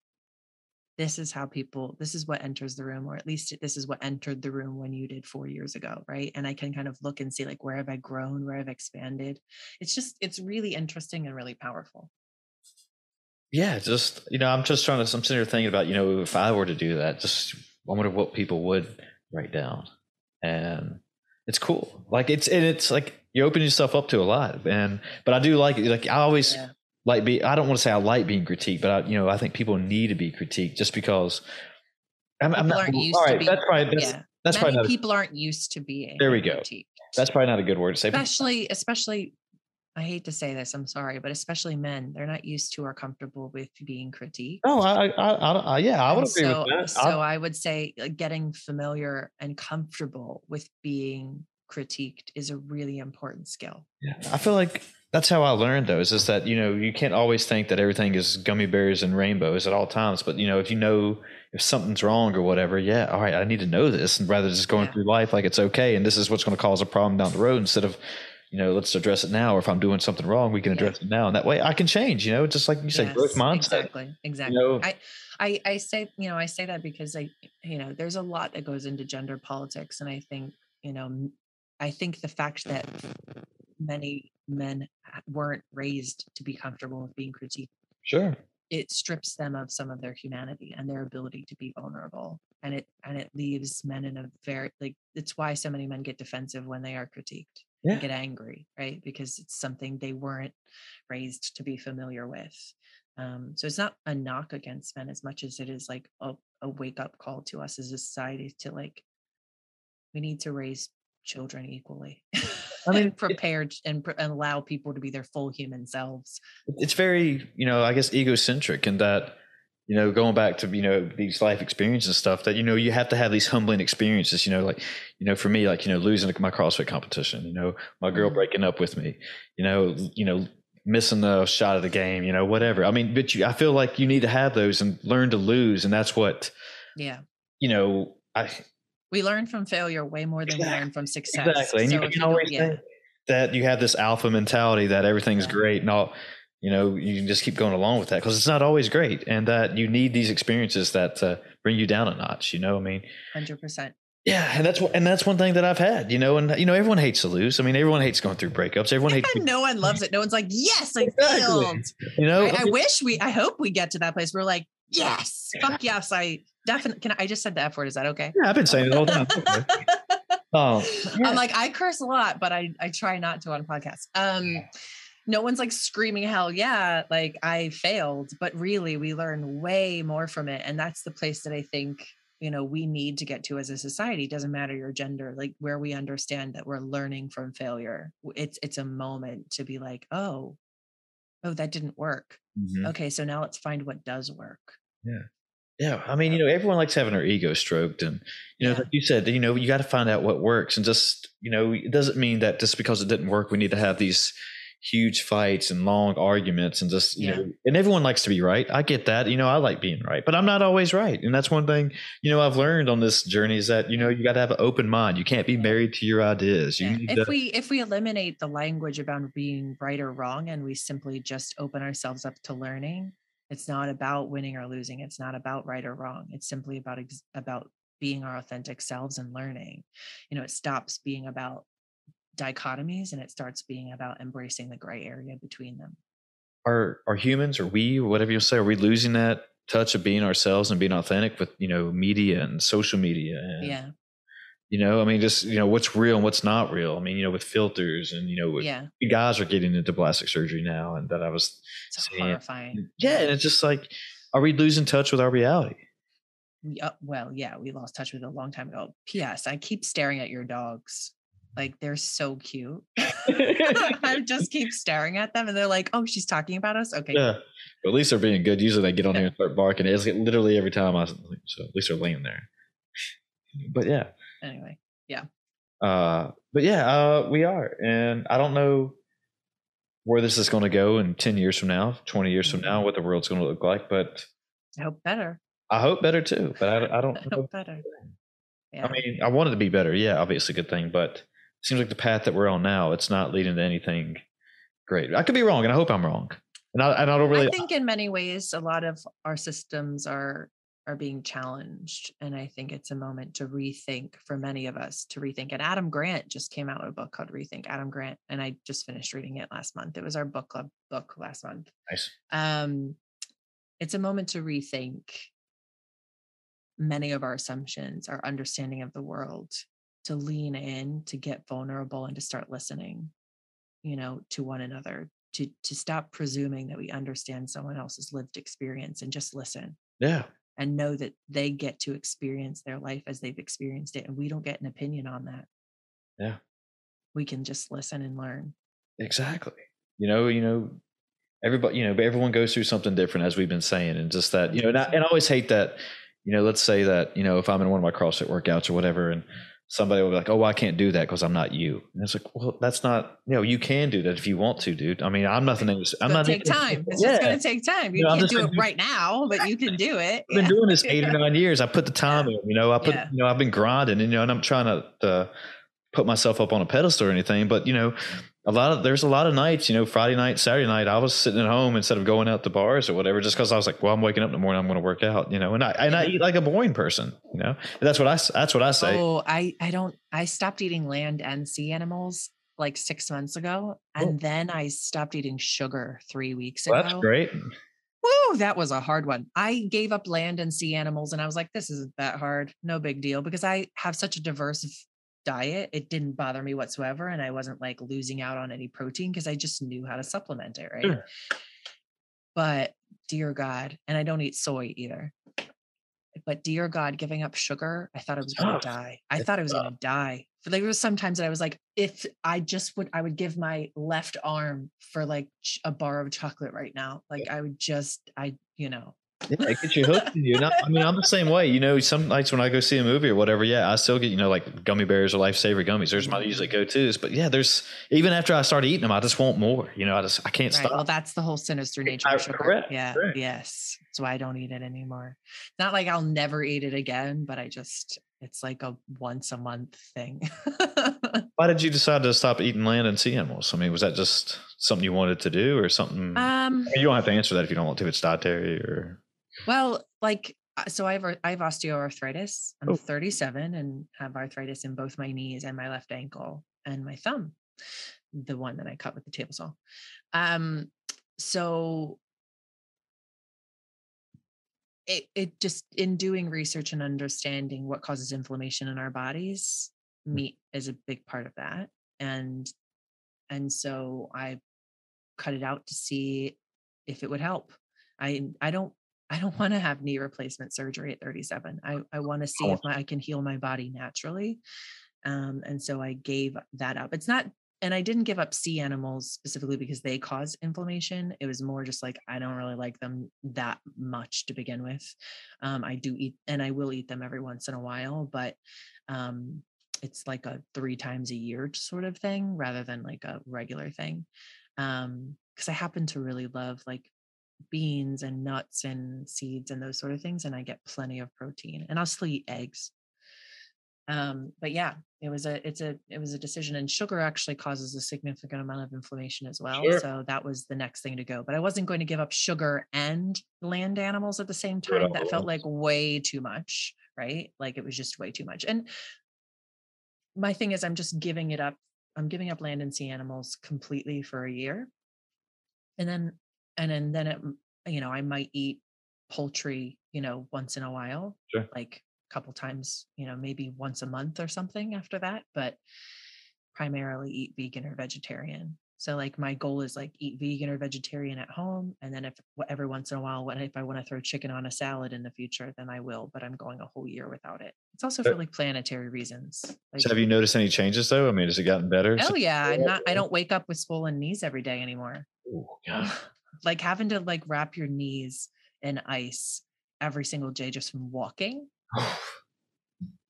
this is how people, this is what enters the room, or at least this is what entered the room when you did four years ago. Right. And I can kind of look and see, like, where have I grown? Where I've I expanded? It's just, it's really interesting and really powerful. Yeah, just you know, I'm just trying to. I'm sitting here thinking about you know, if I were to do that, just I wonder what people would write down, and it's cool. Like it's and it's like you open yourself up to a lot, and but I do like it. Like I always Yeah. like be. I don't want to say I like being critiqued, but I, you know, I think people need to be critiqued just because. I'm, I'm People not. aren't used all to right, being- that's probably that's, yeah. that's Many probably not. A, people aren't used to being There we go. critiqued. that's probably not a good word to say. especially especially i hate to say this i'm sorry but especially men they're not used to or comfortable with being critiqued Oh, I, I, I, I yeah, I would And agree so, with that. so I- I would say getting familiar and comfortable with being critiqued is a really important skill. Yeah, I feel like that's how I learned though, is that, you know, you can't always think that everything is gummy bears and rainbows at all times. But, you know, if you know if something's wrong or whatever, yeah, all right, I need to know this and rather than just going Yeah. through life like it's okay. And this is what's going to cause a problem down the road instead of, you know, let's address it now. Or if I'm doing something wrong, we can Yeah. address it now. And that way I can change, you know, just like you said, growth mindset. Exactly. Exactly. You know- I, I, I say, you know, I say that because I, you know, there's a lot that goes into gender politics. And I think, you know, I think the fact that many men weren't raised to be comfortable with being critiqued Sure. it strips them of some of their humanity and their ability to be vulnerable and it and it leaves men in a very like it's why so many men get defensive when they are critiqued Yeah. and get angry right because it's something they weren't raised to be familiar with um, so it's not a knock against men as much as it is like a, a wake up call to us as a society to like we need to raise children equally I *laughs* mean, and prepared and, and allow people to be their full human selves. it's very you know i guess egocentric in that you know going back to you know these life experiences and stuff that you know you have to have these humbling experiences you know like you know for me like you know losing my crossfit competition you know my girl Mhm. breaking up with me you know you know missing the shot of the game you know whatever i mean but you i feel like you need to have those and learn to lose and that's what Yeah. you know i We learn from failure way more than we learn from success. exactly and So you can always think that you have this alpha mentality that everything's Yeah. great and all you know you can just keep going along with that because it's not always great and that you need these experiences that uh, bring you down a notch you know i mean 100%. yeah and that's what and that's one thing that i've had you know and you know everyone hates to lose i mean everyone hates going through breakups everyone hates it. no one loves it. No one's like, yes, I Exactly. failed. you know I, I wish we, I hope we get to that place where we're like, yes, fuck *laughs* yes, I definitely can. I just said the F word. Is that okay? yeah, i've been saying it all the time *laughs* oh yeah. I'm like, I curse a lot, but I, I try not to on podcasts. Um, no one's like screaming hell yeah, like I failed, but really we learn way more from it. And that's the place that I think, you know, we need to get to as a society. Doesn't matter your gender, like where we understand that we're learning from failure. It's it's a moment to be like, oh, oh, that didn't work. Mhm. Okay, so now let's find what does work. Yeah, Yeah. I mean, you know, everyone likes having their ego stroked, and you know, Yeah. like you said, you know, you got to find out what works, and just you know, it doesn't mean that just because it didn't work, we need to have these huge fights and long arguments, and just you Yeah. know, and everyone likes to be right. I get that, you know, I like being right, but I'm not always right, and that's one thing you know I've learned on this journey is that you know you got to have an open mind. You can't be married to your ideas. You Yeah. If to, we if we eliminate the language about being right or wrong and we simply just open ourselves up to learning, it's not about winning or losing. It's not about right or wrong. It's simply about ex- about being our authentic selves and learning. You know, it stops being about dichotomies and it starts being about embracing the gray area between them. are are humans or we or whatever you say are we losing that touch of being ourselves and being authentic with you know media and social media and Yeah. You know, I mean, just you know, what's real and what's not real. I mean, you know, with filters and you know, with, Yeah. guys are getting into plastic surgery now, and that I was, It's seeing- horrifying. yeah, and it's just like, are we losing touch with our reality? Yeah, well, yeah, we lost touch with it a long time ago. P.S. I keep staring at your dogs. Like they're so cute. *laughs* I *laughs* just keep staring at them and they're like, oh, she's talking about us. Okay. yeah, but at least they're being good. Usually, they get on here and start barking. It's like literally every time I, so at least they're laying there. But yeah, Anyway. Yeah. Uh, but yeah, uh, we are, and I don't know where this is going to go in ten years from now, twenty years from now, what the world's going to look like. But I hope better. I hope better too. But I, I *laughs* don't. I hope better. Yeah. I mean, I want it to be better. Yeah, obviously, a good thing. But seems like the path that we're on now, it's not leading to anything great. I could be wrong, and I hope I'm wrong. And I, and I don't really. I think in many ways, a lot of our systems are are being challenged, and I think it's a moment to rethink for many of us to rethink. And Adam Grant just came out with a book called Rethink. Adam Grant, and I just finished reading it last month. It was our book club book last month. nice. Um, it's a moment to rethink many of our assumptions, our understanding of the world, to lean in, to get vulnerable, and to start listening, you know, to one another, to to stop presuming that we understand someone else's lived experience and just listen Yeah, and know that they get to experience their life as they've experienced it, and we don't get an opinion on that. Yeah. we can just listen and learn. exactly. You know, you know, everybody, you know, but everyone goes through something different, as we've been saying, and just that, you know, and I, and I always hate that. You know, let's say that you know, if I'm in one of my CrossFit workouts or whatever, and somebody will be like, "Oh, well, I can't do that because I'm not you," and it's like, well, that's not. You know, you can do that if you want to, dude. I mean, I'm nothing. I'm not take time. It's Yeah. just gonna take time. You know, can't do it do- right now, but you can do it. I've been Yeah. doing this eight or nine years. I put the time in, you know, I put, Yeah. you know, I've been grinding and, you know, and I'm trying to uh, put myself up on a pedestal or anything, but you know, a lot of, there's a lot of nights, you know, Friday night, Saturday night, I was sitting at home instead of going out to bars or whatever, just cause I was like, well, I'm waking up in the morning, I'm going to work out, you know, and I, and I eat like a boring person, you know, and that's what I, that's what I say. Oh, I I don't. I stopped eating land and sea animals like six months ago, Oh. and then I stopped eating sugar three weeks Well, ago. that's great. Woo, that was a hard one. I gave up land and sea animals, and I was like, "This isn't that hard. No big deal." Because I have such a diverse diet, it didn't bother me whatsoever, and I wasn't like losing out on any protein because I just knew how to supplement it, right? Sure. But dear God, and I don't eat soy either. but dear God, giving up sugar, I thought I was gonna die. I It's thought I was gonna die. But there was sometimes that I was like, if I just would, I would give my left arm for like a bar of chocolate right now. Like I would just, I, you know, Yeah, it gets you hooked. You know, I mean, I'm the same way. You know, some nights when I go see a movie or whatever, yeah, I still get you know like gummy bears or lifesaver gummies. There's my usually go tos. But yeah, there's even after I start eating them, I just want more. You know, I just I can't right. Well, that's the whole sinister nature I- of sugar. correct, yeah. correct. Yes. That's why I don't eat it anymore. Not like I'll never eat it again, but I just, it's like a once a month thing. *laughs* Why did you decide to stop eating land and sea animals? I mean, was that just something you wanted to do, or something? um, you don't have to answer that if you don't want to. It's dietary or Well, like uh, so I have I have osteoarthritis. I'm Oh. 37 and have arthritis in both my knees and my left ankle and my thumb, the one that I cut with the table saw. Um so it it just in doing research and understanding what causes inflammation in our bodies, meat is a big part of that. And and so I cut it out to see if it would help. I I don't I don't want to have knee replacement surgery at 37. I I want to see if my, I can heal my body naturally. Um, and so I gave that up. It's not, and I didn't give up sea animals specifically because they cause inflammation. It was more just like I don't really like them that much to begin with. Um, I do eat, and I will eat them every once in a while, but um, it's like a three times a year sort of thing rather than like a regular thing. Um, because I happen to really love like beans and nuts and seeds and those sort of things and i get plenty of protein and i'll still eat eggs. Um but yeah it was a it's a it was a decision and sugar actually causes a significant amount of inflammation as well Sure. so that was the next thing to go but i wasn't going to give up sugar and land animals at the same time that felt like way too much right? Like it was just way too much and my thing is i'm just giving it up i'm giving up land and sea animals completely for a year and then and then then it you know i might eat poultry you know once in a while Sure. like a couple times you know maybe once a month or something after that but primarily eat vegan or vegetarian so like my goal is like eat vegan or vegetarian at home and then if every once in a while when if i want to throw chicken on a salad in the future then i will but i'm going a whole year without it it's also for like planetary reasons like so have you noticed any changes though? I mean, has it gotten better? oh yeah i'm not i don't wake up with swollen knees every day anymore Ooh, God. *laughs* like having to like wrap your knees in ice every single day just from walking. *sighs*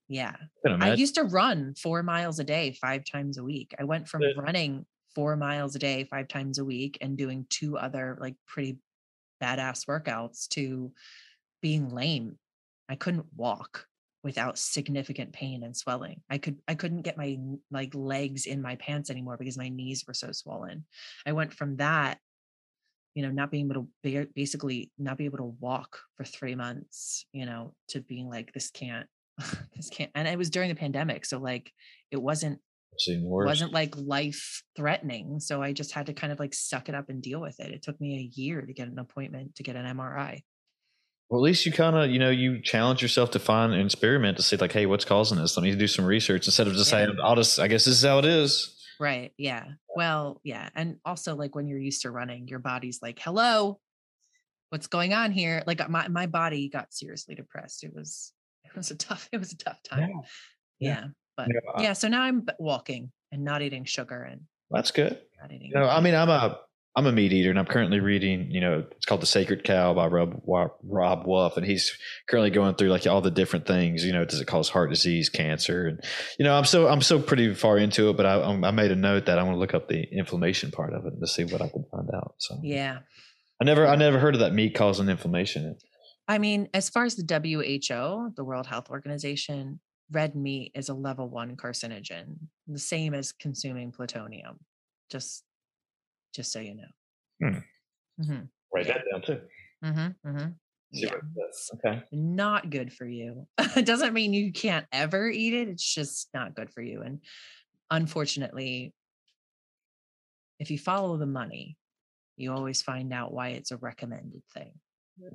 Yeah. I used to run four miles a day, five times a week. I went from Yeah. running four miles a day, five times a week, and doing two other like pretty badass workouts to being lame. I couldn't walk without significant pain and swelling. I could I couldn't get my like legs in my pants anymore because my knees were so swollen. I went from that, you know, not being able to ba- basically not be able to walk for three months, you know, to being like this can't *laughs* this can't and it was during the pandemic. So like it wasn't wasn't like life threatening. So I just had to kind of like suck it up and deal with it. It took me a year to get an appointment to get an MRI. Well, at least you kind of, you know, you challenge yourself to find an experiment to see, like, hey, what's causing this? Let me do some research instead of just Yeah. saying, I'll just, I guess this is how it is. Right. Yeah. Well, yeah. And also like when you're used to running, your body's like, hello, what's going on here? Like uh, my, my body got seriously depressed. It was, *laughs* it was a tough, it was a tough time. Yeah. Yeah. But Yeah, uh yeah. So now I'm walking and not eating sugar and That's good. not eating. You know, I mean, I'm a, I'm a meat eater, and I'm currently reading. You know, it's called The Sacred Cow by Robb Robb Wolf, and he's currently going through like all the different things. You know, does it cause heart disease, cancer, and you know, I'm so I'm so pretty far into it, but I um, I made a note that I want to look up the inflammation part of it to see what I can find out. So yeah. I never I never heard of that meat causing inflammation. I mean, as far as the WHO, the World Health Organization, red meat is a level one carcinogen, the same as consuming plutonium. Just, just so you know. Hmm. hmm Write Yeah. that down too. hmm hmm See Yeah, what it does. Okay. not good for you. *laughs* it doesn't mean you can't ever eat it. It's just not good for you. And unfortunately, if you follow the money, you always find out why it's a recommended thing.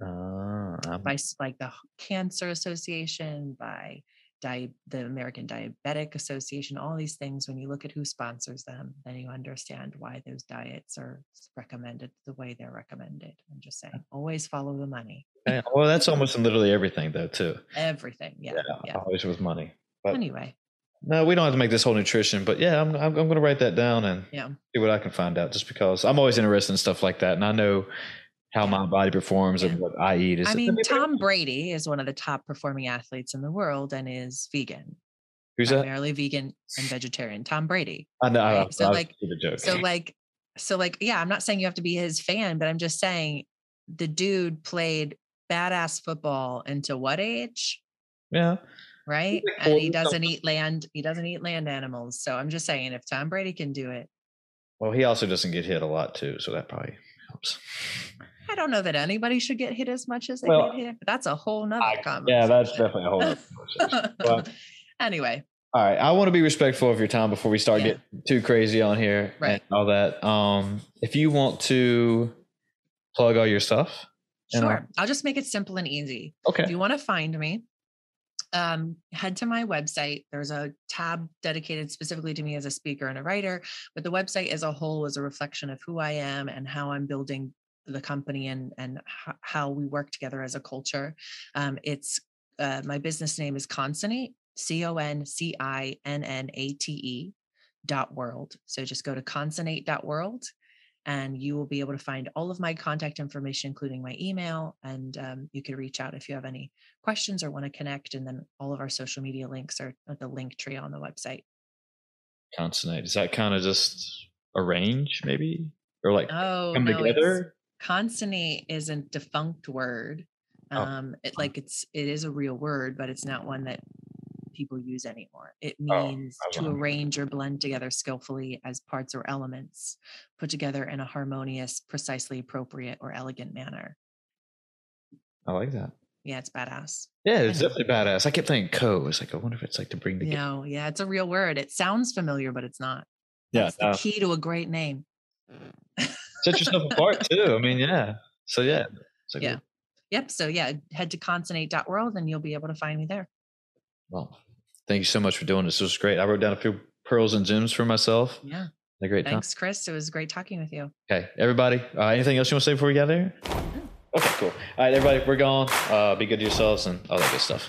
Uh, by like the Cancer Association, by di- the American Diabetic Association, all these things. When you look at who sponsors them, then you understand why those diets are recommended the way they're recommended. I'm just saying, *laughs* always follow the money. Okay. Well, that's almost in literally everything, though, too. Everything. Yeah. Yeah, Yeah. always with money. But Anyway. no, we don't have to make this whole nutrition. But yeah, I'm I'm, I'm going to write that down and Yeah. see what I can find out. Just because I'm always interested in stuff like that, and I know how my body performs and what I eat. Is I mean, Tom Brady is one of the top performing athletes in the world and is vegan, who's that? primarily vegan and vegetarian. Tom Brady. I know. Right? I, So, I like-. So like, so like, yeah, I'm not saying you have to be his fan, but I'm just saying the dude played badass football into what age? yeah, Right. like And he doesn't eat land. He doesn't eat land animals. So I'm just saying if Tom Brady can do it, well, he also doesn't get hit a lot too, so that probably helps. I don't know that anybody should get hit as much as they Well, get hit. But that's a whole nother I- conversation. yeah, that's definitely a whole. nother conversation. *laughs* Well, anyway, All right, I want to be respectful of your time before we start Yeah. getting too crazy on here Right. and all that. Um, if you want to plug all your stuff, and I'll- sure. I'll just make it simple and easy. okay, If you want to find me, um, head to my website. There's a tab dedicated specifically to me as a speaker and a writer, but the website as a whole is a reflection of who I am and how I'm building the company and and ho- how we work together as a culture. Um, it's uh, my business name is Concinnate, C O N C I N N A T E dot world. So just go to concinnate dot world and you will be able to find all of my contact information, including my email. And um, you can reach out if you have any questions or want to connect. And then all of our social media links are at the link tree on the website. concinnate. Is that kind of just arrange, maybe, or like Oh, come no, together? Consonate is a defunct word. Oh, Um, it like it's it is a real word, but it's not one that people use anymore. It Oh, means was to arrange or blend together skillfully as parts or elements, put together in a harmonious, precisely appropriate, or elegant manner. I like that. Yeah, it's badass. Yeah, it's definitely badass. I kept thinking co. It's like I wonder if it's like to bring together. No, yeah, it's a real word. It sounds familiar, but it's not. Yeah, That's the no. key to a great name. Set yourself apart too. I mean, yeah. So yeah, like, Yeah. Yep. So yeah, head to concinnate.world and you'll be able to find me there. Well, thank you so much for doing this. This was great. I wrote down a few pearls and gems for myself. Yeah. A great time. Thanks, Chris. It was great talking with you. Okay, everybody. Uh, anything else you want to say before we get there? Okay, cool. All right, everybody, we're gone. Uh, be good to yourselves and all that good stuff.